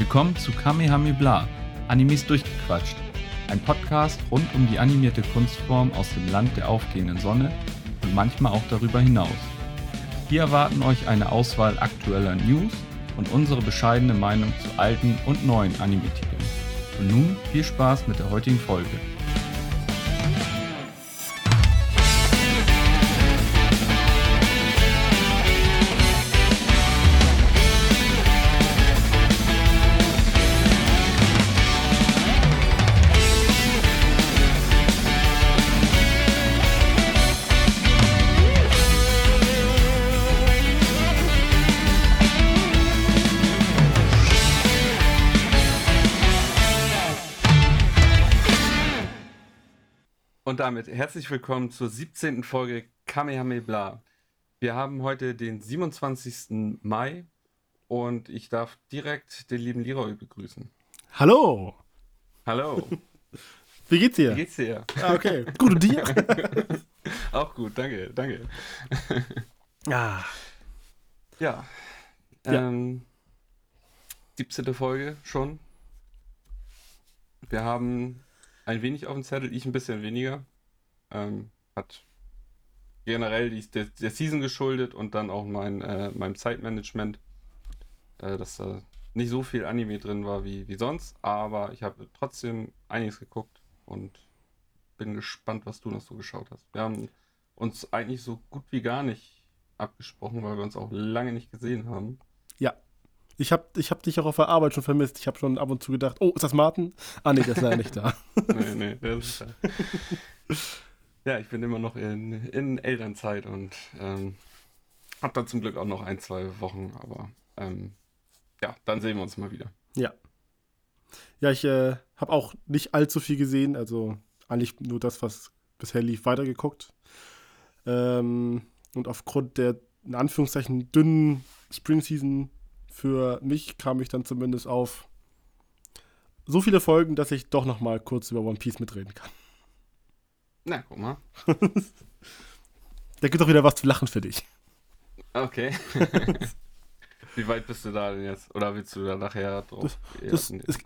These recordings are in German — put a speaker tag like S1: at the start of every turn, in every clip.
S1: Willkommen zu Kamehame Bla, Animes durchgequatscht. Ein Podcast rund um die animierte Kunstform aus dem Land der aufgehenden Sonne und manchmal auch darüber hinaus. Hier erwarten euch eine Auswahl aktueller News und unsere bescheidene Meinung zu alten und neuen Anime-Titeln. Und nun viel Spaß mit der heutigen Folge. Damit herzlich willkommen zur 17. Folge Kamehame Bla. Wir haben heute den 27. Mai und ich darf direkt den lieben Leroy begrüßen.
S2: Hallo!
S1: Hallo!
S2: Wie geht's dir?
S1: Wie geht's dir?
S2: Ah, okay. Gut, und dir?
S1: Auch gut, danke, danke.
S2: ah,
S1: Ja.
S2: Ja.
S1: Ähm, 17. Folge schon. Wir haben ein wenig auf dem Zettel, ich ein bisschen weniger. Ähm, hat generell die, der, der Season geschuldet und dann auch mein, äh, meinem Zeitmanagement, äh, dass da nicht so viel Anime drin war wie, wie sonst, aber ich habe trotzdem einiges geguckt und bin gespannt, was du noch so geschaut hast. Wir haben uns eigentlich so gut wie gar nicht abgesprochen, weil wir uns auch lange nicht gesehen haben.
S2: ja. Ich hab, ich hab dich auch auf der Arbeit schon vermisst. Ich habe schon ab und zu gedacht, oh, ist das Martin? Ah, nee, der ist leider nicht da.
S1: nee, nee, der ist da. Ja, ich bin immer noch in, in Elternzeit und ähm, habe dann zum Glück auch noch ein, zwei Wochen, aber ähm, ja, dann sehen wir uns mal wieder.
S2: Ja. Ja, ich äh, habe auch nicht allzu viel gesehen. Also eigentlich nur das, was bisher lief, weitergeguckt. Ähm, und aufgrund der, in Anführungszeichen, dünnen Spring Season für mich kam ich dann zumindest auf so viele Folgen, dass ich doch noch mal kurz über One Piece mitreden kann.
S1: Na, guck mal.
S2: Da gibt doch wieder was zu lachen für dich.
S1: Okay. Wie weit bist du da denn jetzt? Oder willst du da nachher drauf?
S2: das ist-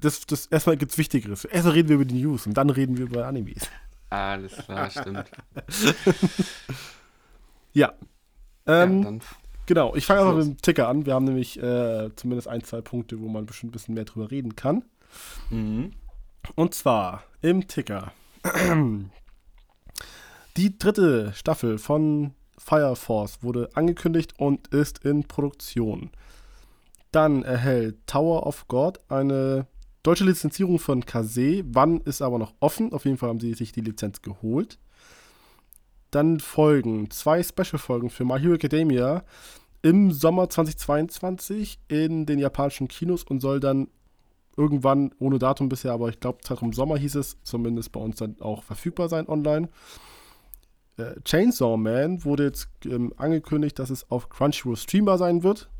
S2: Das, das erstmal gibt's Wichtigeres. Erstmal reden wir über die News und dann reden wir über Animes.
S1: Alles klar, stimmt.
S2: Ja. Ähm,
S1: ja,
S2: genau, ich fange einfach mit dem Ticker an. Wir haben nämlich äh, zumindest ein, zwei Punkte, wo man bestimmt ein bisschen mehr drüber reden kann.
S1: mhm.
S2: Und zwar im Ticker. Die dritte Staffel von Fire Force wurde angekündigt und ist in Produktion. Dann erhält Tower of God eine deutsche Lizenzierung von Kase. Wann ist aber noch offen. Auf jeden Fall haben sie sich die Lizenz geholt. Dann folgen zwei Special-Folgen für My Hero Academia im Sommer 2022 in den japanischen Kinos und soll dann irgendwann, ohne Datum bisher, aber ich glaube, Zeitraum Sommer hieß es, zumindest bei uns dann auch verfügbar sein online. Äh, Chainsaw Man wurde jetzt ähm, angekündigt, dass es auf Crunchyroll streambar sein wird.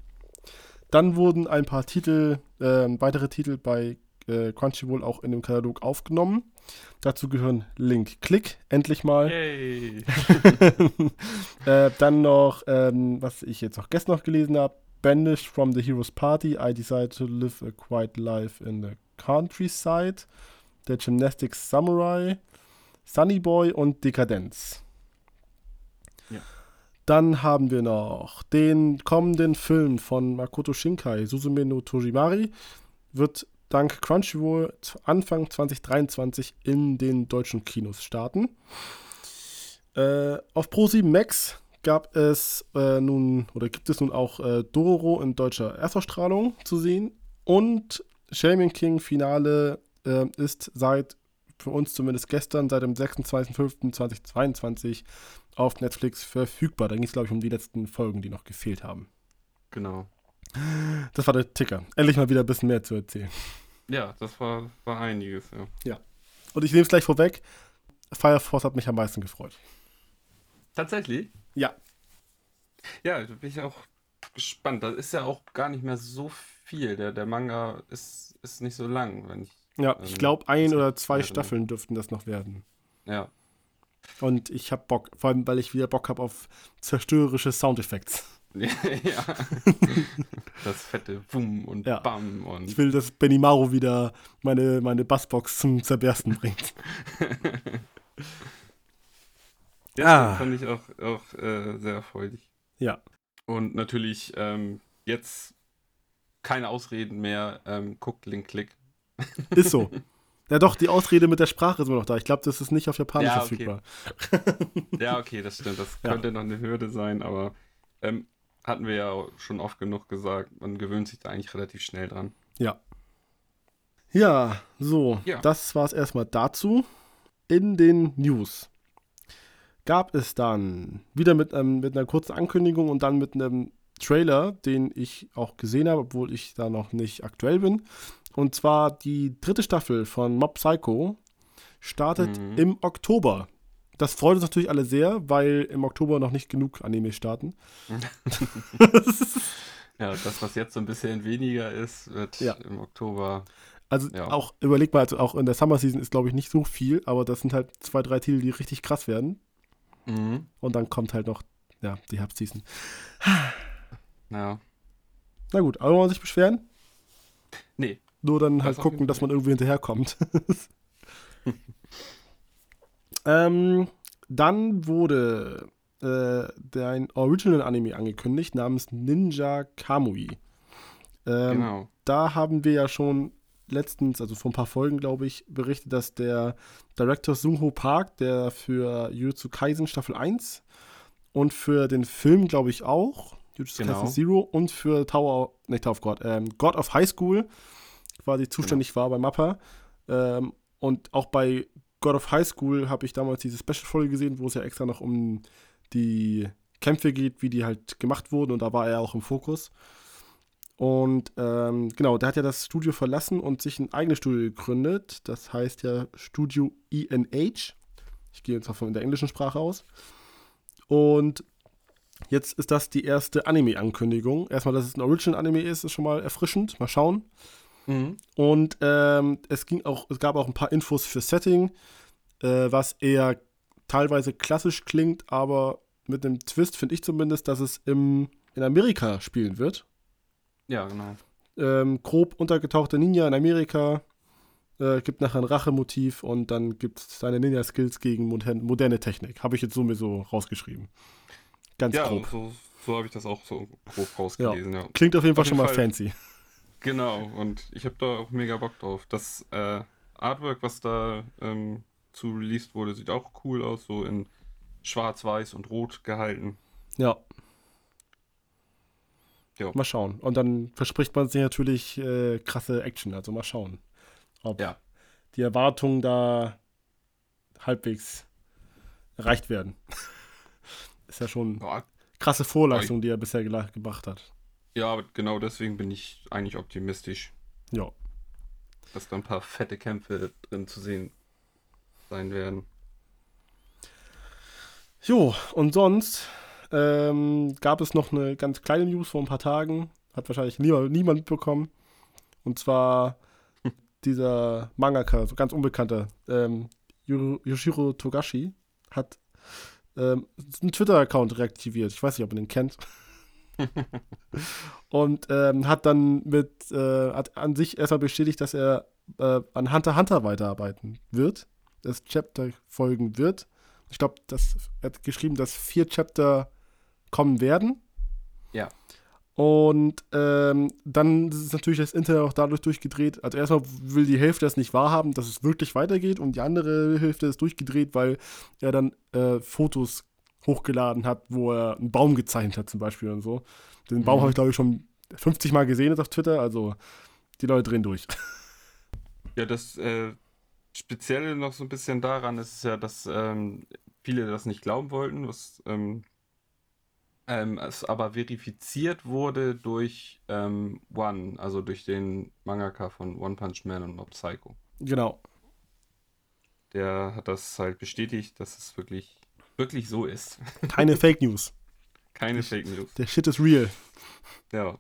S2: Dann wurden ein paar Titel, ähm, weitere Titel bei äh, Crunchyroll auch in dem Katalog aufgenommen. Dazu gehören Link Click, endlich mal.
S1: Yay.
S2: äh, dann noch, ähm, was ich jetzt auch gestern noch gelesen habe, Banished from the Hero's Party, I decided to live a quiet life in the countryside, The Gymnastics Samurai, Sunny Boy und Dekadenz.
S1: Ja.
S2: Dann haben wir noch den kommenden Film von Makoto Shinkai, Suzume no Tojimari, wird dank Crunchyroll Anfang 2023 in den deutschen Kinos starten. Äh, auf Pro7 Max gab es äh, nun oder gibt es nun auch äh, Dororo in deutscher Erstausstrahlung zu sehen und Shaman King Finale äh, ist seit für uns zumindest gestern seit dem 26.05.2022 auf Netflix verfügbar. Da ging es glaube ich um die letzten Folgen, die noch gefehlt haben.
S1: Genau.
S2: Das war der Ticker. Endlich mal wieder ein bisschen mehr zu erzählen.
S1: Ja, das war, war einiges, ja.
S2: Und ich nehme es gleich vorweg. Fire Force hat mich am meisten gefreut.
S1: Tatsächlich?
S2: Ja.
S1: Ja, da bin ich auch gespannt. Das ist ja auch gar nicht mehr so viel. Der, der Manga ist, ist nicht so lang, wenn ich.
S2: Ja, ich
S1: Ähm,
S2: glaube, ein oder zwei. Staffeln dürften das noch werden.
S1: Ja.
S2: Und ich habe Bock, vor allem, weil ich wieder Bock habe auf zerstörerische Soundeffekte.
S1: ja. Das fette Wum und
S2: Ja.
S1: Bam und.
S2: Ich will, dass Benimaru wieder meine, meine Bassbox zum Zerbersten bringt.
S1: Ja,
S2: Ah.
S1: fand ich auch, auch äh, sehr erfreulich.
S2: Ja.
S1: Und natürlich ähm, jetzt keine Ausreden mehr. Ähm, guckt Link Klick.
S2: Ist so. Ja, doch, die Ausrede mit der Sprache ist immer noch da. Ich glaube, das ist nicht auf Japanisch
S1: Ja, okay.
S2: verfügbar.
S1: Ja, okay, das stimmt. Das
S2: Ja.
S1: könnte noch eine Hürde sein, aber ähm, hatten wir ja schon oft genug gesagt. Man gewöhnt sich da eigentlich relativ schnell dran.
S2: Ja. Ja, so.
S1: Ja.
S2: Das war es erstmal dazu. In den News gab es dann wieder mit, ähm, mit einer kurzen Ankündigung und dann mit einem Trailer, den ich auch gesehen habe, obwohl ich da noch nicht aktuell bin. Und zwar die dritte Staffel von Mob Psycho startet
S1: Mhm.
S2: im Oktober. Das freut uns natürlich alle sehr, weil im Oktober noch nicht genug Anime starten.
S1: Ja, das, was jetzt so ein bisschen weniger ist, wird
S2: Ja.
S1: im Oktober.
S2: Also
S1: Ja.
S2: auch, überleg mal, also auch in der Summer Season ist, glaube ich, nicht so viel, aber das sind halt zwei, drei Titel, die richtig krass werden.
S1: Mhm.
S2: Und dann kommt halt noch, ja, die Herbstseason.
S1: Ja.
S2: Na gut, aber wollen wir sich beschweren?
S1: Nee.
S2: Nur dann
S1: Das
S2: halt
S1: jeden
S2: gucken, dass man irgendwie hinterherkommt. ähm, dann wurde äh, der ein Original-Anime angekündigt namens Ninja Kamui. Ähm,
S1: genau.
S2: da haben wir ja schon letztens, also vor ein paar Folgen, glaube ich, berichtet, dass der Director Sungho Park, der für Jujutsu Kaisen Staffel 1 und für den Film, glaube ich, auch, Jujutsu
S1: Genau.
S2: Kaisen Zero und für Tower, nicht Tower of God, ähm, God of High School quasi zuständig war bei Mappa. Ähm, und auch bei God of High School habe ich damals diese Special-Folge gesehen, wo es ja extra noch um die Kämpfe geht, wie die halt gemacht wurden und da war er auch im Fokus. Und ähm, genau, der hat ja das Studio verlassen und sich ein eigenes Studio gegründet. Das heißt ja Studio ENH. Ich gehe jetzt mal von der englischen Sprache aus. Und jetzt ist das die erste Anime-Ankündigung. Erstmal, dass es ein Original-Anime ist, ist schon mal erfrischend. Mal schauen.
S1: Mhm.
S2: Und ähm, es ging auch, es gab auch ein paar Infos für Setting, äh, was eher teilweise klassisch klingt, aber mit einem Twist finde ich zumindest, dass es im, in Amerika spielen wird.
S1: Ja, genau.
S2: Ähm, grob untergetauchter Ninja in Amerika, äh, gibt nachher ein Rachemotiv und dann gibt es seine Ninja-Skills gegen modern, moderne Technik. Habe ich jetzt so mir so rausgeschrieben. Ganz
S1: Ja,
S2: grob.
S1: so, so habe ich das auch so grob rausgelesen, ja.
S2: Klingt auf jeden Fall
S1: Auf
S2: schon
S1: jeden
S2: mal
S1: Fall.
S2: fancy.
S1: Genau, und ich habe da auch mega Bock drauf. Das äh, Artwork, was da ähm, zu released wurde, sieht auch cool aus, so in schwarz-weiß und rot gehalten.
S2: Ja.
S1: Jo.
S2: Mal schauen. Und dann verspricht man sich natürlich äh, krasse Action. Also mal schauen, ob
S1: Ja.
S2: die Erwartungen da halbwegs erreicht werden. Ist ja schon
S1: Ja,
S2: krasse Vorleistung, die er bisher gebracht hat.
S1: ja, aber genau deswegen bin ich eigentlich optimistisch,
S2: Ja.
S1: dass da ein paar fette Kämpfe drin zu sehen sein werden.
S2: Jo, und sonst ähm, gab es noch eine ganz kleine News vor ein paar Tagen. Hat wahrscheinlich niemand, niemand mitbekommen. Und zwar dieser Mangaka, so ganz unbekannter, ähm, Yoshiro Togashi, hat ähm, einen Twitter-Account reaktiviert. Ich weiß nicht, ob ihr den kennt. und ähm, hat dann mit, äh, hat an sich erstmal bestätigt, dass er äh, an Hunter Hunter weiterarbeiten wird. Das Chapter folgen wird. Ich glaube, das er hat geschrieben, dass vier Chapter kommen werden.
S1: Ja.
S2: Und ähm, dann ist natürlich das Internet auch dadurch durchgedreht. Also erstmal will die Hälfte das nicht wahrhaben, dass es wirklich weitergeht und die andere Hälfte ist durchgedreht, weil er dann äh, Fotos hochgeladen hat, wo er einen Baum gezeichnet hat zum Beispiel und so. Den Baum
S1: Mhm.
S2: habe ich glaube ich schon 50 Mal gesehen jetzt auf Twitter, also die Leute drehen durch.
S1: Ja, das äh, Spezielle noch so ein bisschen daran ist ja, dass ähm, viele das nicht glauben wollten, was ähm, ähm, es aber verifiziert wurde durch ähm, One, also durch den Mangaka von One Punch Man und Mob Psycho.
S2: Genau.
S1: Der hat das halt bestätigt, dass es wirklich, wirklich so ist.
S2: Keine Fake News.
S1: Keine Fake News.
S2: Der Shit ist real.
S1: Ja.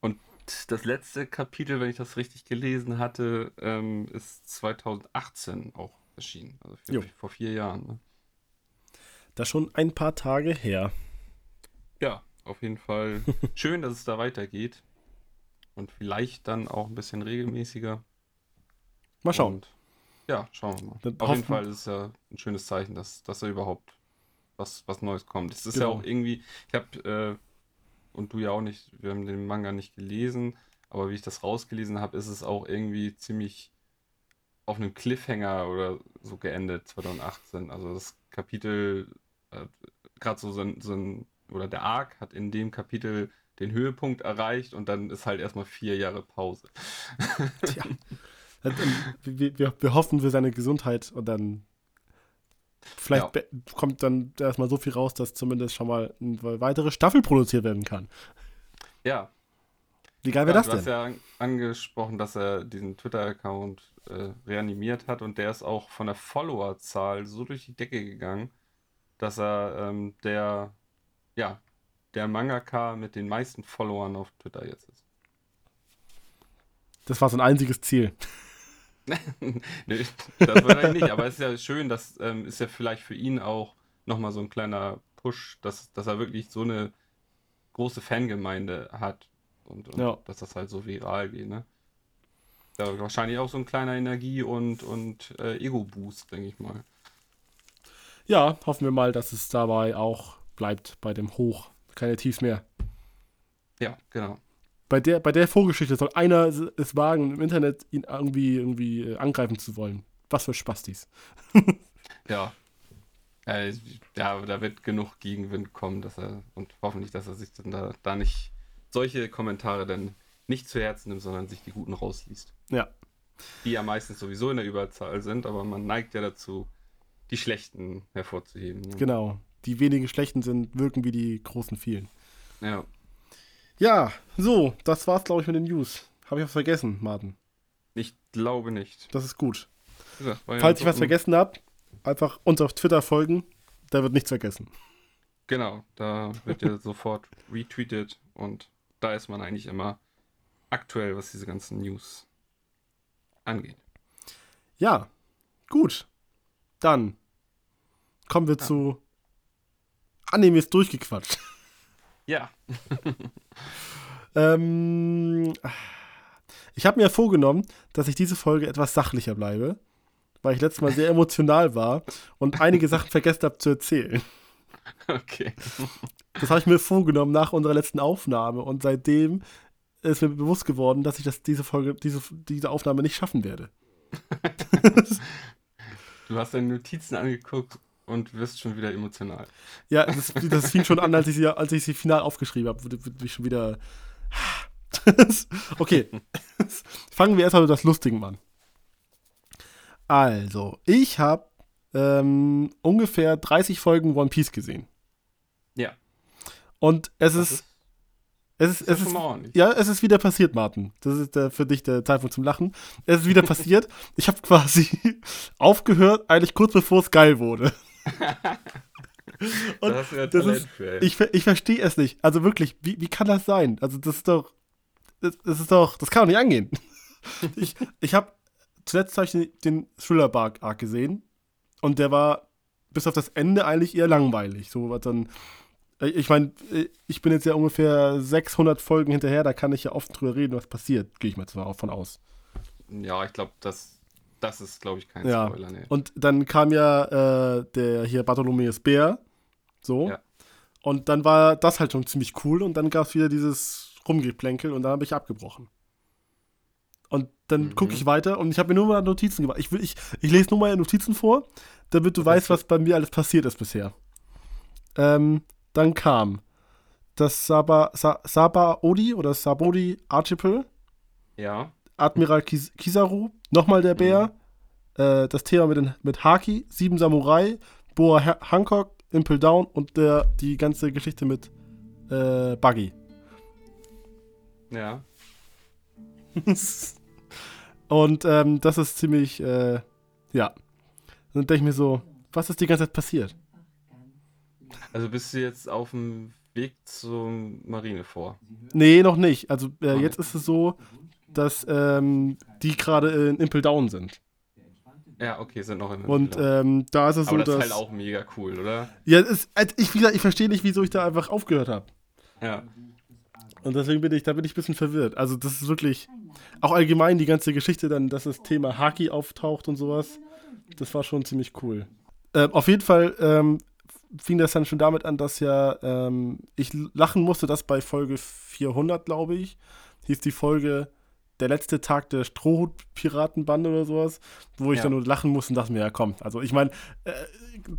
S1: Und das letzte Kapitel, wenn ich das richtig gelesen hatte, ähm, ist 2018 auch erschienen. Also für, vor vier Jahren. Ne?
S2: Das schon ein paar Tage her.
S1: Ja, auf jeden Fall schön, dass es da weitergeht. Und vielleicht dann auch ein bisschen regelmäßiger.
S2: Mal schauen.
S1: Und, ja, schauen wir mal.
S2: Dann
S1: auf jeden Fall ist es ja ein schönes Zeichen, dass, dass da überhaupt was, was Neues kommt. Es ist
S2: Genau.
S1: ja auch irgendwie, ich habe, äh, und du ja auch nicht, wir haben den Manga nicht gelesen, aber wie ich das rausgelesen habe, ist es auch irgendwie ziemlich auf einem Cliffhanger oder so geendet 2018. Also das Kapitel, äh, gerade so, so, so ein, oder der Arc hat in dem Kapitel den Höhepunkt erreicht und dann ist halt erstmal vier Jahre Pause.
S2: Tja. Dann- wir, wir, wir hoffen für seine Gesundheit und dann vielleicht
S1: Ja.
S2: kommt dann erstmal so viel raus, dass zumindest schon mal eine weitere Staffel produziert werden kann.
S1: Ja,
S2: Wie geil
S1: Ja,
S2: wäre
S1: du
S2: das
S1: hast
S2: denn?
S1: ja an- angesprochen, dass er diesen Twitter-Account äh, reanimiert hat und der ist auch von der Followerzahl so durch die Decke gegangen, dass er ähm, der, ja, der Mangaka mit den meisten Followern auf Twitter jetzt ist.
S2: Das war sein einziges Ziel.
S1: Nö, das wahrscheinlich nicht, aber es ist ja schön, dass ähm, ist ja vielleicht für ihn auch nochmal so ein kleiner Push, dass, dass er wirklich so eine große Fangemeinde hat und, und
S2: Ja.
S1: dass das halt so viral geht, ne? Ja, wahrscheinlich auch so ein kleiner Energie- und, und äh, Ego-Boost, denke ich mal.
S2: Ja, hoffen wir mal, dass es dabei auch bleibt bei dem Hoch. Keine Tiefs mehr.
S1: Ja, genau.
S2: Bei der, bei der Vorgeschichte soll einer es wagen, im Internet ihn irgendwie, irgendwie äh, angreifen zu wollen. Was für Spastis.
S1: Ja. Äh, ja, da wird genug Gegenwind kommen, dass er und hoffentlich, dass er sich dann da, da nicht solche Kommentare dann nicht zu Herzen nimmt, sondern sich die guten rausliest.
S2: Ja.
S1: Die ja meistens sowieso in der Überzahl sind, aber man neigt ja dazu, die schlechten hervorzuheben. ne?
S2: Genau. Die wenigen Schlechten sind, wirken wie die großen vielen.
S1: Ja.
S2: Ja, so, das war's, glaube ich, mit den News. Habe ich was vergessen, Martin?
S1: Ich glaube nicht.
S2: Das ist gut.
S1: Ja
S2: Falls ich was vergessen habe, einfach uns auf Twitter folgen. Da wird nichts vergessen.
S1: Genau, da wird ja sofort retweetet und da ist man eigentlich immer aktuell, was diese ganzen News angeht.
S2: Ja, gut. Dann kommen wir
S1: Ja.
S2: zu Animes durchgequatscht.
S1: Ja.
S2: Ähm, ich habe mir vorgenommen, dass ich diese Folge etwas sachlicher bleibe, weil ich letztes Mal sehr emotional war und einige Sachen vergessen habe zu erzählen.
S1: Okay.
S2: Das habe ich mir vorgenommen nach unserer letzten Aufnahme und seitdem ist mir bewusst geworden, dass ich das, diese Folge, diese, diese Aufnahme nicht schaffen werde.
S1: Du hast deine Notizen angeguckt und wirst schon wieder emotional.
S2: Ja, das, das fing schon an, als ich sie, als ich sie final aufgeschrieben habe, wurde, ich schon wieder. okay. Fangen wir erstmal mit das Lustigen an. Also, ich habe ähm, ungefähr 30 Folgen One Piece gesehen.
S1: Ja.
S2: Und es
S1: Das
S2: ist, es ist,
S1: ist ja
S2: es ist, ja, es ist wieder passiert, Martin. Das ist der, für dich der Zeitpunkt zum Lachen. Es ist wieder passiert. Ich habe quasi aufgehört, eigentlich kurz bevor es geil wurde. Und
S1: da hast du ja
S2: das ist-
S1: für.
S2: Ich, ich verstehe es nicht. Also wirklich, wie, wie kann das sein? Also das ist doch, das, das ist doch, das kann doch nicht angehen. ich ich habe zuletzt hab ich den, den Thriller Bark Arc gesehen und der war bis auf das Ende eigentlich eher langweilig. So was dann, äh, ich meine, ich bin jetzt ja ungefähr 600 Folgen hinterher, da kann ich ja oft drüber reden, was passiert, gehe ich mal zwar von aus.
S1: Ja, ich glaube, das, das ist, glaube ich, kein
S2: Ja.
S1: Spoiler. Nee.
S2: Und dann kam ja äh, der hier Bartholomäus Bär. So.
S1: Ja.
S2: Und dann war das halt schon ziemlich cool und dann gab es wieder dieses Rumgeplänkel und dann habe ich abgebrochen. Und dann
S1: Mhm.
S2: gucke ich weiter und ich habe mir nur mal Notizen gemacht. Ich, will, ich, ich lese nur mal Notizen vor, damit du weißt, was bei mir alles passiert ist bisher. Ähm, dann kam das Saba, Sa, Saba Odi oder Sabodi Archipel,
S1: Ja.
S2: Admiral Kis Kizaru, nochmal der Bär, äh, das Thema mit, den, mit Haki, Sieben Samurai, Boa ha Hancock, Impel Down und der, die ganze Geschichte mit äh, Buggy.
S1: Ja.
S2: und ähm, das ist ziemlich, äh, ja. Dann denke ich mir so, was ist die ganze Zeit passiert?
S1: Also bist du jetzt auf dem Weg zum Marinefort?
S2: Nee, noch nicht. Also äh, jetzt ist es so, dass ähm, die gerade in Impel Down sind.
S1: Ja, okay, sind noch in
S2: Und ähm, da ist es
S1: Aber
S2: so,
S1: das ist
S2: dass.
S1: halt auch mega cool, oder?
S2: Ja, ist, also ich, wie gesagt, ich verstehe nicht, wieso ich da einfach aufgehört habe.
S1: Ja.
S2: Und deswegen bin ich, da bin ich ein bisschen verwirrt. Also das ist wirklich, auch allgemein die ganze Geschichte dann, dass das Thema Haki auftaucht und sowas, das war schon ziemlich cool. Ähm, auf jeden Fall ähm, fing das dann schon damit an, dass ja ähm, ich lachen musste, dass bei Folge 400, glaube ich, hieß die Folge der letzte Tag der Strohhut-Piratenbande oder sowas, wo ich
S1: Ja.
S2: dann nur lachen musste und dachte mir, ja komm, also ich meine, äh,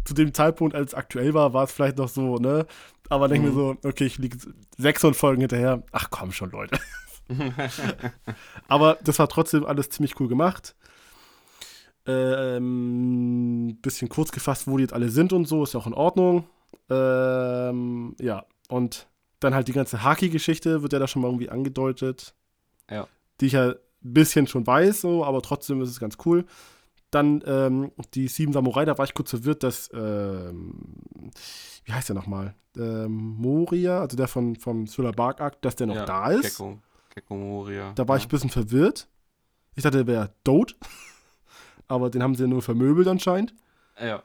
S2: zu dem Zeitpunkt, als es aktuell war, war es vielleicht noch so, ne? Aber denke
S1: Mhm.
S2: mir so, okay, ich liege 600 Folgen hinterher, ach komm schon, Leute. Aber das war trotzdem alles ziemlich cool gemacht. Ähm, bisschen kurz gefasst, wo die jetzt alle sind und so, ist ja auch in Ordnung. Ähm, ja, und dann halt die ganze Haki-Geschichte wird ja da schon mal irgendwie angedeutet.
S1: Ja.
S2: Die ich ja ein bisschen schon weiß, so, aber trotzdem ist es ganz cool. Dann ähm, die sieben Samurai, da war ich kurz verwirrt, dass, ähm, wie heißt der nochmal? Ähm, Moria, also der von, vom Thriller Bark Arc, dass der noch
S1: ja,
S2: da ist.
S1: Gecko, Gecko Moria.
S2: Da war ich
S1: ja.
S2: ein bisschen verwirrt. Ich dachte, der wäre tot. Aber den haben sie ja nur vermöbelt anscheinend.
S1: Ja,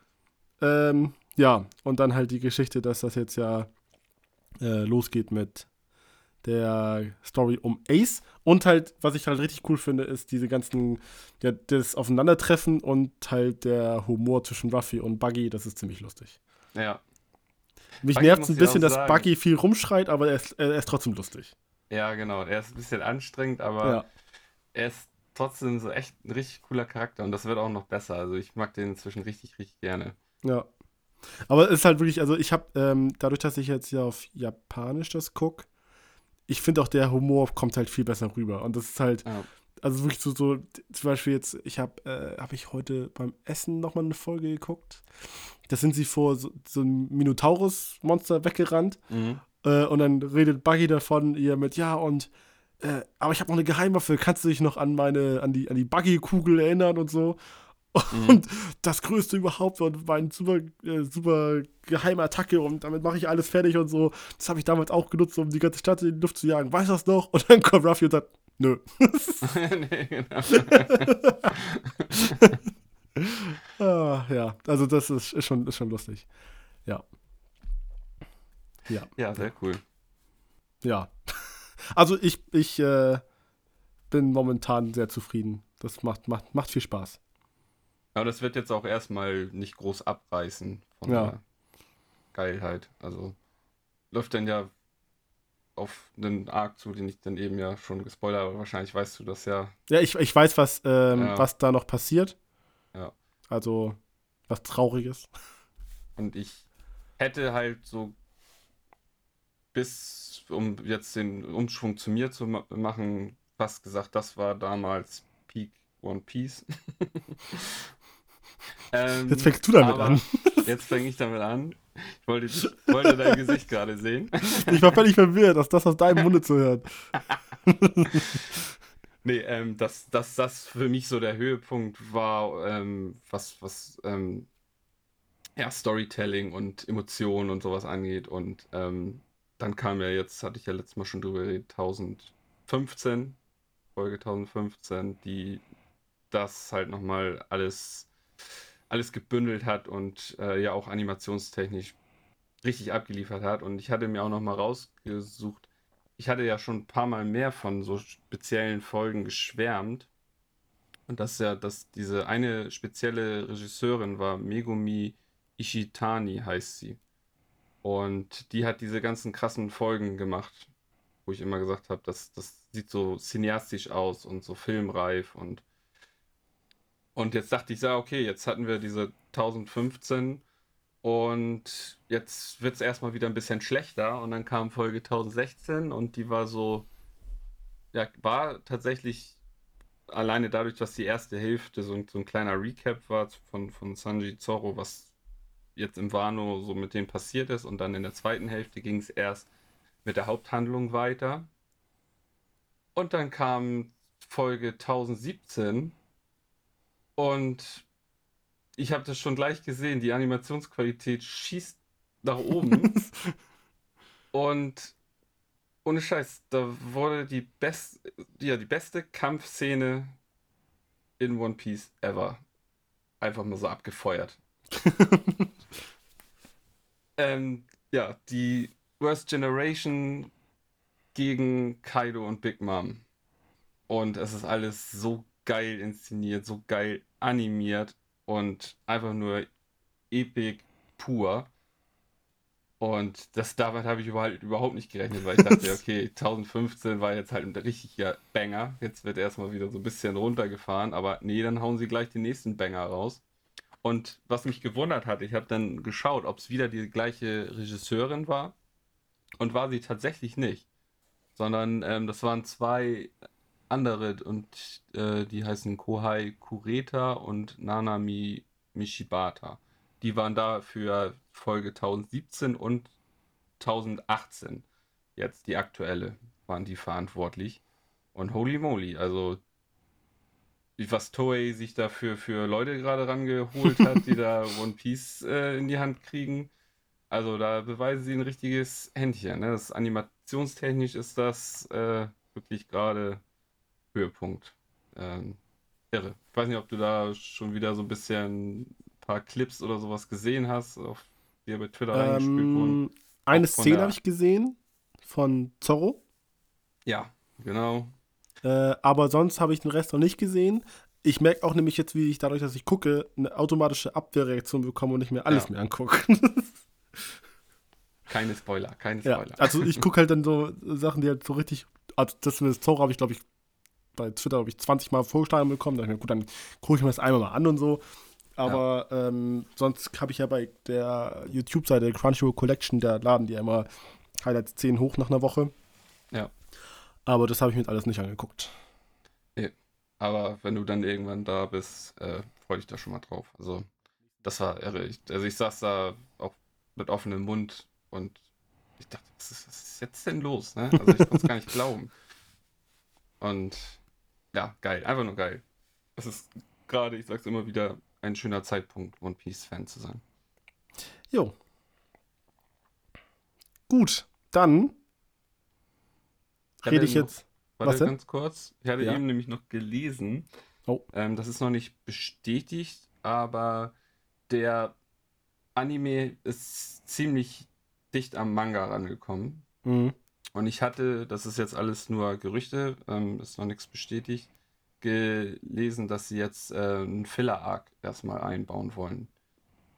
S2: Ähm, ja, und dann halt die Geschichte, dass das jetzt ja äh, losgeht mit der Story um Ace. Und halt, was ich halt richtig cool finde, ist diese ganzen, ja, das Aufeinandertreffen und halt der Humor zwischen Ruffy und Buggy. Das ist ziemlich lustig.
S1: ja.
S2: Mich nervt
S1: muss
S2: ein bisschen, dass
S1: sagen.
S2: Buggy viel rumschreit, aber er ist, er ist trotzdem lustig.
S1: Ja, genau. Er ist ein bisschen anstrengend, aber
S2: Ja.
S1: er ist trotzdem so echt ein richtig cooler Charakter und das wird auch noch besser. Also ich mag den inzwischen richtig, richtig gerne.
S2: Ja. Aber es ist halt wirklich, also ich habe, ähm, dadurch, dass ich jetzt ja auf Japanisch das gucke, ich finde auch der Humor kommt halt viel besser rüber. Und das ist halt,
S1: Ja.
S2: also wirklich so, so zum Beispiel jetzt, ich habe, äh, habe ich heute beim Essen nochmal eine Folge geguckt. Da sind sie vor so, so einem Minotaurus-Monster weggerannt
S1: Mhm.
S2: äh, und dann redet Buggy davon, ihr mit, ja, und äh, aber ich habe noch eine Geheimwaffe, kannst du dich noch an meine, an die, an die Buggy-Kugel erinnern und so?
S1: Mhm.
S2: Und das Größte überhaupt und war eine super, äh, super geheime Attacke und damit mache ich alles fertig und so. Das habe ich damals auch genutzt, um die ganze Stadt in die Luft zu jagen. Weißt du das noch? Und dann kommt Ruffy und sagt, nö.
S1: nee, genau.
S2: Ah, ja, also das ist, ist, schon, ist schon lustig. Ja. Ja.
S1: Ja, sehr cool.
S2: Ja. Also ich, ich äh, bin momentan sehr zufrieden. Das macht, macht, macht viel Spaß.
S1: Aber das wird jetzt auch erstmal nicht groß abreißen von
S2: Ja.
S1: der Geilheit. Also läuft dann ja auf einen Arc zu, den ich dann eben ja schon gespoilert habe. Wahrscheinlich weißt du das ja.
S2: Ja, ich, ich weiß, was, ähm,
S1: Ja.
S2: was da noch passiert.
S1: Ja.
S2: Also was Trauriges.
S1: Und ich hätte halt so bis, um jetzt den Umschwung zu mir zu ma machen, fast gesagt, das war damals Peak One Piece. ähm,
S2: Jetzt fängst du damit an.
S1: Jetzt fange ich damit an. Ich wollte, ich wollte dein Gesicht gerade sehen.
S2: Ich war völlig verwirrt, aus das aus deinem Munde zu hören.
S1: Nee, ähm, dass, dass das für mich so der Höhepunkt war, ähm, was, was ähm, ja, Storytelling und Emotionen und sowas angeht. Und ähm, dann kam ja jetzt, hatte ich ja letztes Mal schon drüber geredet, 1015, Folge 1015, die das halt nochmal alles, alles gebündelt hat und äh, ja auch animationstechnisch richtig abgeliefert hat. Und ich hatte mir auch nochmal rausgesucht, ich hatte ja schon ein paar Mal mehr von so speziellen Folgen geschwärmt. Und das ist ja, dass diese eine spezielle Regisseurin war, Megumi Ishitani heißt sie. Und die hat diese ganzen krassen Folgen gemacht, wo ich immer gesagt habe, das, das sieht so cineastisch aus und so filmreif und und jetzt dachte ich, ja, okay, jetzt hatten wir diese 1015 und jetzt wird es erstmal wieder ein bisschen schlechter. Und dann kam Folge 1016 und die war so, ja, war tatsächlich alleine dadurch, dass die erste Hälfte so, ein- so ein kleiner Recap war von, von Sanji Zorro, was jetzt im Wano so mit denen passiert ist. Und dann in der zweiten Hälfte ging es erst mit der Haupthandlung weiter. Und dann kam Folge 1017 und ich habe das schon gleich gesehen, die Animationsqualität schießt nach oben. und ohne Scheiß, da wurde die, best, ja, die beste Kampfszene in One Piece ever einfach mal so abgefeuert. ähm, ja, die Worst Generation gegen Kaido und Big Mom. Und es ist alles so geil inszeniert, so geil animiert und einfach nur epic pur. Und das damit habe ich überhaupt, überhaupt nicht gerechnet, weil ich dachte, okay, 1015 war jetzt halt ein richtiger Banger. Jetzt wird erstmal wieder so ein bisschen runtergefahren, aber nee, dann hauen sie gleich den nächsten Banger raus. Und was mich gewundert hat, ich habe dann geschaut, ob es wieder die gleiche Regisseurin war. Und war sie tatsächlich nicht. Sondern ähm, das waren zwei andere und äh, die heißen Kohai Kureta und Nanami Mishibata. Die waren da für Folge 1017 und 1018. Jetzt die aktuelle waren die verantwortlich. Und holy moly, also was Toei sich dafür für Leute gerade rangeholt hat, die da One Piece äh, in die Hand kriegen. Also da beweisen sie ein richtiges Händchen. Ne? Das animationstechnisch ist das äh, wirklich gerade Höhepunkt. Ähm, irre. Ich weiß nicht, ob du da schon wieder so ein bisschen ein paar Clips oder sowas gesehen hast, auf die bei Twitter ähm, reingespielt wurden.
S2: Eine Szene habe ich gesehen von Zorro.
S1: Ja, genau.
S2: Äh, aber sonst habe ich den Rest noch nicht gesehen. Ich merke auch nämlich jetzt, wie ich dadurch, dass ich gucke, eine automatische Abwehrreaktion bekomme und nicht mehr alles ja. mehr angucke.
S1: keine Spoiler, keine Spoiler.
S2: Ja, also ich gucke halt dann so Sachen, die halt so richtig. Also das mit Zorro habe ich, glaube ich, bei Twitter habe ich 20 Mal vorgeschlagen bekommen. Da ich mir, gut, dann gucke ich mir das einmal mal an und so. Aber ja. ähm, sonst habe ich ja bei der YouTube-Seite Crunchyroll Collection, der laden die ja immer Highlights 10 hoch nach einer Woche.
S1: Ja.
S2: Aber das habe ich mir alles nicht angeguckt.
S1: Nee. Aber wenn du dann irgendwann da bist, äh, freue ich da schon mal drauf. Also, das war irre. also, ich saß da auch mit offenem Mund und ich dachte, was ist, was ist jetzt denn los? Ne? Also, ich konnte es gar nicht glauben. Und ja, geil. Einfach nur geil. Es ist gerade, ich sag's immer wieder, ein schöner Zeitpunkt, One Piece-Fan zu sein.
S2: Jo. Gut, dann rede ich jetzt.
S1: Warte was denn? ganz kurz. Ich hatte ja. eben nämlich noch gelesen. Oh. Ähm, das ist noch nicht bestätigt, aber der Anime ist ziemlich dicht am Manga rangekommen. Mhm. Und ich hatte, das ist jetzt alles nur Gerüchte, ähm, ist noch nichts bestätigt, gelesen, dass sie jetzt äh, einen Filler-Arc erstmal einbauen wollen.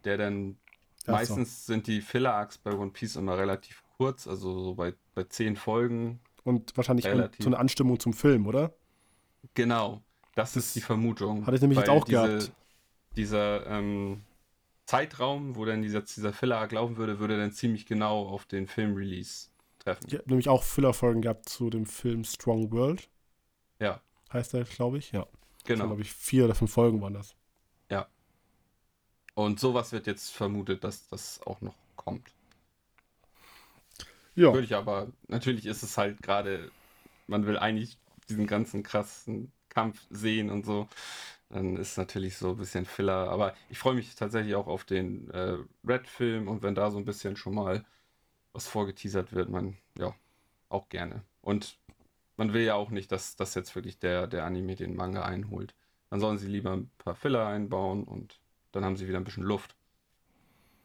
S1: Der dann, Ach meistens so. sind die Filler-Arcs bei One Piece immer relativ kurz, also so bei, bei zehn Folgen.
S2: Und wahrscheinlich relativ. so eine Anstimmung zum Film, oder?
S1: Genau, das, das ist die Vermutung.
S2: Hatte ich nämlich jetzt auch
S1: diese,
S2: gehabt.
S1: Dieser ähm, Zeitraum, wo dann dieser, dieser Filler-Arc laufen würde, würde dann ziemlich genau auf den Film-Release treffen.
S2: Ich habe nämlich auch Filler-Folgen gehabt zu dem Film Strong World.
S1: Ja.
S2: Heißt der, glaube ich, ja.
S1: Genau.
S2: glaube ich, vier oder fünf Folgen waren das.
S1: Ja. Und sowas wird jetzt vermutet, dass das auch noch kommt. Ja. Würde ich aber, natürlich ist es halt gerade, man will eigentlich diesen ganzen krassen Kampf sehen und so. Dann ist natürlich so ein bisschen Filler. Aber ich freue mich tatsächlich auch auf den äh, Red-Film und wenn da so ein bisschen schon mal was vorgeteasert wird, man, ja, auch gerne. Und man will ja auch nicht, dass das jetzt wirklich der, der Anime den Manga einholt. Dann sollen sie lieber ein paar Filler einbauen und dann haben sie wieder ein bisschen Luft.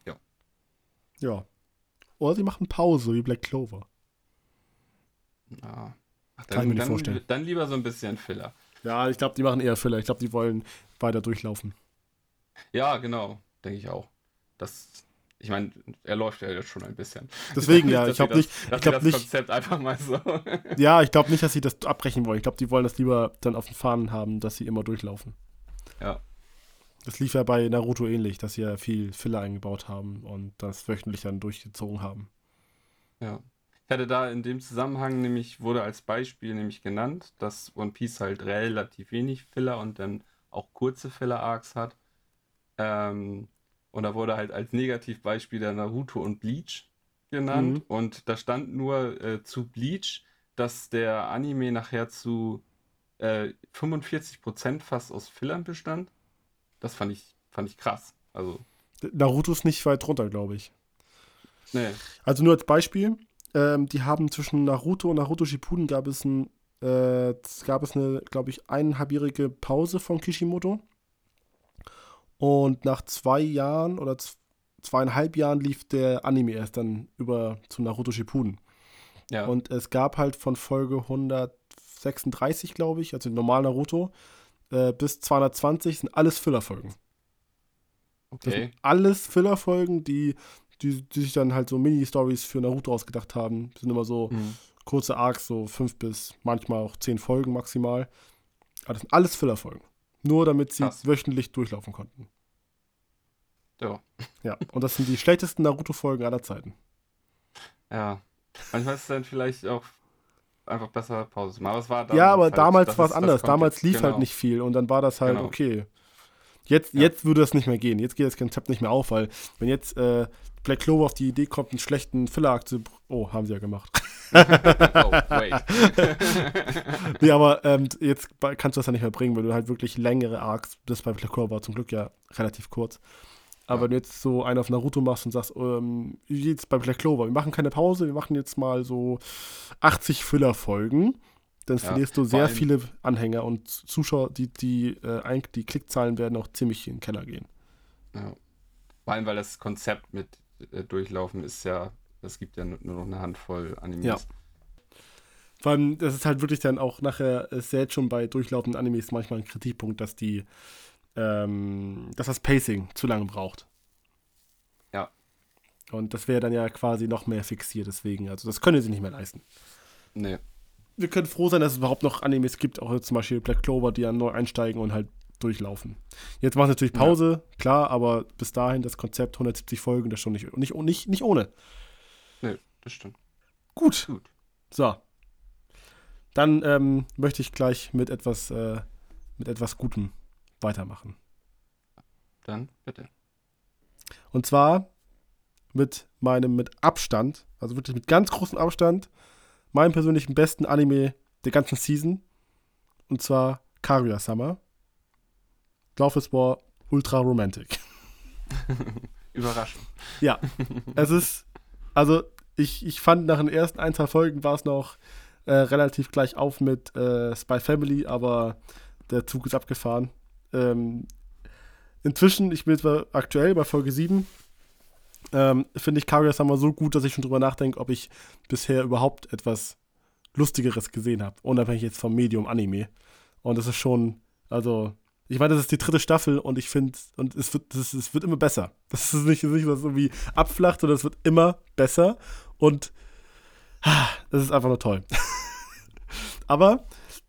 S1: Ja.
S2: Ja. Oder sie machen Pause, wie Black Clover.
S1: Ja. Ach, dann, Kann ich mir nicht dann, vorstellen. Dann lieber so ein bisschen Filler.
S2: Ja, ich glaube, die machen eher Filler. Ich glaube, die wollen weiter durchlaufen.
S1: Ja, genau. Denke ich auch. Das, ich meine, er läuft ja jetzt schon ein bisschen.
S2: Deswegen, ja, ich glaube nicht.
S1: Ich
S2: glaube
S1: nicht. Konzept einfach mal so.
S2: ja, ich glaube nicht, dass sie das abbrechen wollen. Ich glaube, die wollen das lieber dann auf den Fahnen haben, dass sie immer durchlaufen.
S1: Ja.
S2: Das lief ja bei Naruto ähnlich, dass sie ja viel Filler eingebaut haben und das wöchentlich dann durchgezogen haben.
S1: Ja. Ich hatte da in dem Zusammenhang nämlich, wurde als Beispiel nämlich genannt, dass One Piece halt relativ wenig Filler und dann auch kurze Filler-Arcs hat. Ähm, und da wurde halt als Negativbeispiel der Naruto und Bleach genannt. Mhm. Und da stand nur äh, zu Bleach, dass der Anime nachher zu äh, 45% fast aus Fillern bestand. Das fand ich, fand ich krass. Also.
S2: Naruto ist nicht weit drunter, glaube ich.
S1: Nee.
S2: Also nur als Beispiel, ähm, die haben zwischen Naruto und Naruto Shippuden gab es ein, äh, gab es eine, glaube ich, eineinhalbjährige Pause von Kishimoto. Und nach zwei Jahren oder zweieinhalb Jahren lief der Anime erst dann über zu Naruto Shippuden.
S1: Ja.
S2: Und es gab halt von Folge 136, glaube ich, also normal Naruto, äh, bis 220 sind alles Fillerfolgen. Das
S1: okay.
S2: sind alles Fillerfolgen, die, die, die sich dann halt so Mini-Stories für Naruto ausgedacht haben. Das sind immer so
S1: Mhm.
S2: kurze Arcs, so fünf bis manchmal auch zehn Folgen maximal. Aber das sind alles Fillerfolgen. Nur damit sie
S1: Krass.
S2: wöchentlich durchlaufen konnten.
S1: Ja.
S2: Ja, und das sind die schlechtesten Naruto-Folgen aller Zeiten.
S1: Ja. Manchmal ist es dann vielleicht auch einfach besser Pause zu machen. Aber es war damals
S2: ja, aber
S1: halt,
S2: damals war es anders. Damals lief
S1: genau.
S2: halt nicht viel und dann war das halt
S1: Genau.
S2: okay. Jetzt,
S1: Ja.
S2: jetzt würde das nicht mehr gehen. Jetzt geht das Konzept nicht mehr auf, weil wenn jetzt äh, Black Clover auf die Idee kommt, einen schlechten Filler-Akt zu. Oh, haben sie ja gemacht.
S1: Oh, wait.
S2: nee, aber ähm, jetzt kannst du das ja nicht mehr bringen, weil du halt wirklich längere Arcs, das bei Black Clover war zum Glück ja relativ kurz. Aber
S1: Ja.
S2: wenn du jetzt so einen auf Naruto machst und sagst, ähm, wie geht's bei Black Clover? Wir machen keine Pause, wir machen jetzt mal so 80 Filler-Folgen. Dann
S1: Ja,
S2: verlierst du sehr viele Anhänger und Zuschauer, die, die, äh, eigentlich- die Klickzahlen werden auch ziemlich in den Keller gehen.
S1: ja. Vor allem, weil das Konzept mit äh, Durchlaufen ist ja, es gibt ja nur noch eine Handvoll Animes.
S2: Ja. Vor allem, das ist halt wirklich dann auch nachher, ist ja jetzt schon bei durchlaufenden Animes manchmal ein Kritikpunkt, dass die, ähm, dass das Pacing zu lange braucht.
S1: Ja.
S2: Und das wäre dann ja quasi noch mehr fixiert, deswegen, also das können sie nicht mehr leisten.
S1: Nee.
S2: Wir können froh sein, dass es überhaupt noch Animes gibt, auch zum Beispiel Black Clover, die dann neu einsteigen und halt durchlaufen. Jetzt machen sie natürlich
S1: Ja.
S2: Pause, klar, aber bis dahin das Konzept 170 Folgen, das schon nicht, nicht, nicht, nicht ohne.
S1: Nee, das stimmt.
S2: Gut.
S1: Gut.
S2: So. Dann ähm, möchte ich gleich mit etwas, äh, mit etwas Gutem weitermachen.
S1: Dann bitte.
S2: Und zwar mit meinem mit Abstand, also wirklich mit ganz großem Abstand, meinem persönlichen besten Anime der ganzen Season. Und zwar Kaguya Summer. Love is War Ultra Romantic.
S1: Überraschung.
S2: Ja, es ist, also ich, ich fand nach den ersten ein, zwei Folgen war es noch äh, relativ gleich auf mit äh, Spy Family, aber der Zug ist abgefahren. Ähm, inzwischen, ich bin jetzt aktuell bei Folge 7, ähm, finde ich Kaguya Summer so gut, dass ich schon drüber nachdenke, ob ich bisher überhaupt etwas Lustigeres gesehen habe, unabhängig jetzt vom Medium Anime. Und das ist schon, also, ich meine, das ist die dritte Staffel und ich finde, und es wird, das, es wird immer besser. Das ist nicht, nicht was irgendwie abflacht, sondern es wird immer besser und ah, das ist einfach nur toll. Aber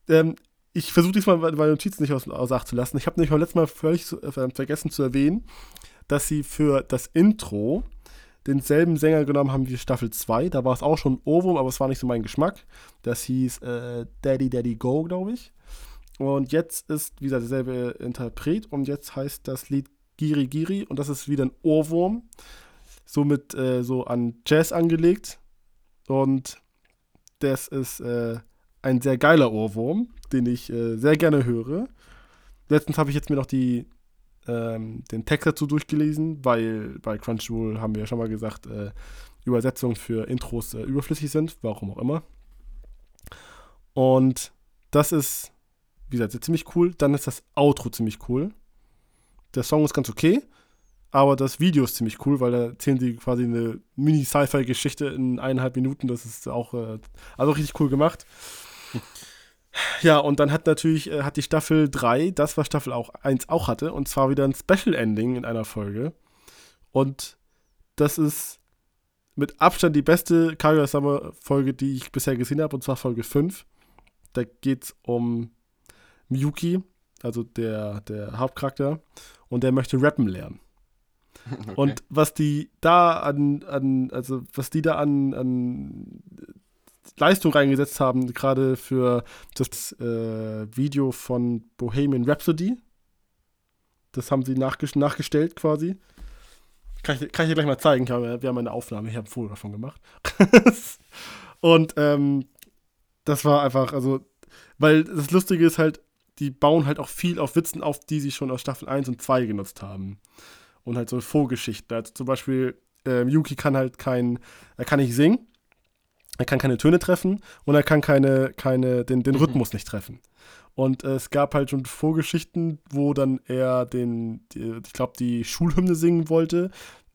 S2: ähm, ich versuche diesmal meine Notizen nicht aus, aus Acht zu lassen. Ich habe nämlich beim letzten Mal völlig zu- äh, vergessen zu erwähnen, dass sie für das Intro denselben Sänger genommen haben wie Staffel 2. Da war es auch schon Ohrwurm, aber es war nicht so mein Geschmack. Das hieß äh, Daddy Daddy Go, glaube ich. Und jetzt ist wieder derselbe Interpret und jetzt heißt das Lied Giri Giri und das ist wieder ein Ohrwurm. Somit äh, so an Jazz angelegt. Und das ist äh, ein sehr geiler Ohrwurm, den ich äh, sehr gerne höre. Letztens habe ich jetzt mir noch die, ähm, den Text dazu durchgelesen, weil bei Crunchyroll haben wir ja schon mal gesagt, äh, Übersetzungen für Intros äh, überflüssig sind, warum auch immer. Und das ist, wie gesagt, ziemlich cool. Dann ist das Outro ziemlich cool. Der Song ist ganz okay, aber das Video ist ziemlich cool, weil da erzählen sie quasi eine Mini-Sci-Fi-Geschichte in eineinhalb Minuten. Das ist auch, äh, also richtig cool gemacht. Ja, und dann hat natürlich, äh, hat die Staffel 3 das, was Staffel auch 1 auch hatte, und zwar wieder ein Special Ending in einer Folge. Und das ist mit Abstand die beste Kaguya Summer Folge, die ich bisher gesehen habe, und zwar Folge 5. Da geht es um Miyuki, also der, der Hauptcharakter, und der möchte rappen lernen.
S1: Okay.
S2: Und was die da an, an also was die da an, an Leistung reingesetzt haben, gerade für das äh, Video von Bohemian Rhapsody, das haben sie nachges nachgestellt quasi. Kann ich, kann ich dir gleich mal zeigen. Wir haben eine Aufnahme, ich habe ein Foto davon gemacht. Und ähm, das war einfach, also, weil das Lustige ist halt, die bauen halt auch viel auf Witzen auf, die sie schon aus Staffel 1 und 2 genutzt haben und halt so Vorgeschichten. Also zum Beispiel, ähm, Yuki kann halt kein, er kann nicht singen, er kann keine Töne treffen und er kann keine, keine, den, den
S1: Mhm.
S2: Rhythmus nicht treffen. Und äh, es gab halt schon Vorgeschichten, wo dann er den, die, ich glaube, die Schulhymne singen wollte,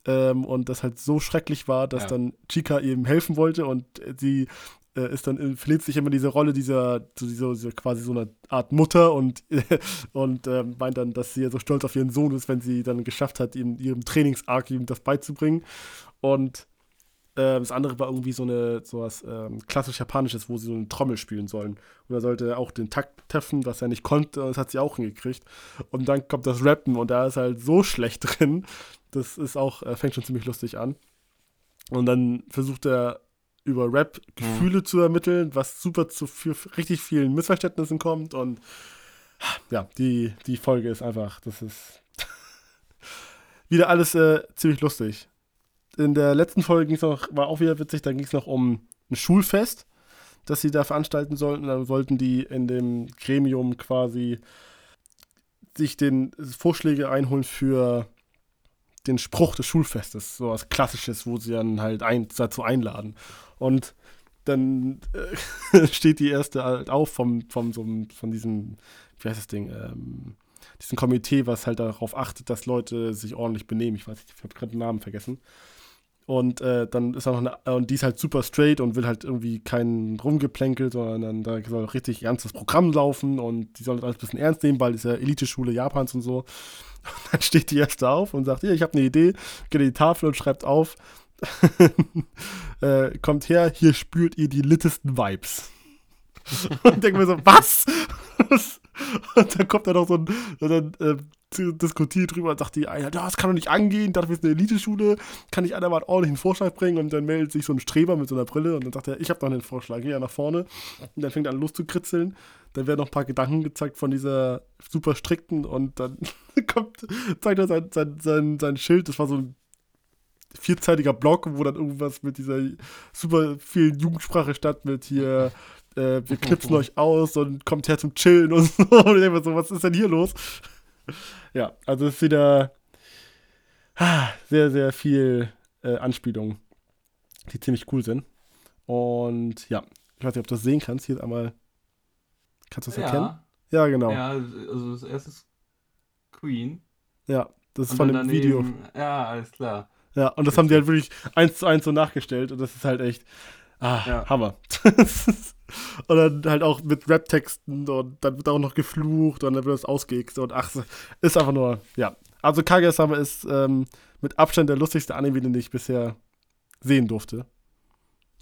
S2: Ähm, und das halt so schrecklich war, dass
S1: Ja.
S2: dann Chica ihm helfen wollte und sie äh, ist dann verliert sich immer diese Rolle dieser, dieser, dieser quasi so eine Art Mutter und, und ähm, meint dann, dass sie ja so stolz auf ihren Sohn ist, wenn sie dann geschafft hat, ihm ihrem Trainingsarg ihm das beizubringen. Und äh, das andere war irgendwie so eine sowas ähm, klassisch japanisches, wo sie so eine Trommel spielen sollen. Und er sollte auch den Takt treffen, was er nicht konnte, und das hat sie auch hingekriegt. Und dann kommt das Rappen und da ist halt so schlecht drin. Das ist auch, äh, fängt schon ziemlich lustig an. Und dann versucht er über Rap Gefühle zu ermitteln, was super zu für richtig vielen Missverständnissen kommt. Und ja, die, die Folge ist einfach, das ist wieder alles äh, ziemlich lustig. In der letzten Folge ging es noch, war auch wieder witzig, da ging es noch um ein Schulfest, das sie da veranstalten sollten. Dann wollten die in dem Gremium quasi sich den Vorschläge einholen für den Spruch des Schulfestes, so was Klassisches, wo sie dann halt ein, dazu einladen. Und dann äh, steht die erste halt auf vom, vom, so, von diesem, wie heißt das Ding, ähm, diesem Komitee, was halt darauf achtet, dass Leute sich ordentlich benehmen. Ich weiß nicht, ich habe gerade den Namen vergessen. Und äh, dann ist auch noch eine, und die ist halt super straight und will halt irgendwie kein Rumgeplänkel, sondern da soll richtig ernstes Programm laufen und die soll das alles ein bisschen ernst nehmen, weil das ist ja Elite-Schule Japans und so. Und dann steht die erste auf und sagt, hier, ich habe eine Idee, geht in die Tafel und schreibt auf, äh, kommt her, hier spürt ihr die littesten Vibes. und denke mir so, was? und dann kommt da noch so ein, dann äh, diskutiert drüber und sagt die eine, das kann doch nicht angehen, dafür ist eine Eliteschule, kann nicht einer mal einen ordentlichen Vorschlag bringen? Und dann meldet sich so ein Streber mit so einer Brille und dann sagt er, ich habe noch einen Vorschlag, geh ja nach vorne. Und dann fängt er an loszukritzeln, dann werden noch ein paar Gedanken gezeigt von dieser super strikten und dann kommt, zeigt er sein, sein, sein, sein Schild, das war so ein vierzeitiger Block, wo dann irgendwas mit dieser super vielen Jugendsprache statt mit hier, äh, wir knipsen euch aus und kommt her zum Chillen und so. Und ich denke mir so, was ist denn hier los? Ja, also es ist wieder ah, sehr, sehr viel äh, Anspielungen, die ziemlich cool sind. Und ja, ich weiß nicht, ob du das sehen kannst. Hier ist einmal. Kannst du das erkennen? Ja, genau. Ja,
S1: Ja, also das erste ist Queen.
S2: das ist
S1: Und
S2: von dem Video.
S1: daneben- Ja, alles klar.
S2: Ja, und das haben die halt wirklich eins zu eins so nachgestellt und das ist halt echt ah,
S1: Ja.
S2: Hammer. und dann halt auch mit Rap-Texten und dann wird auch noch geflucht und dann wird das ausgext und ach, ist einfach nur, ja. Also Kaguya-sama ist ähm, mit Abstand der lustigste Anime, den ich bisher sehen durfte.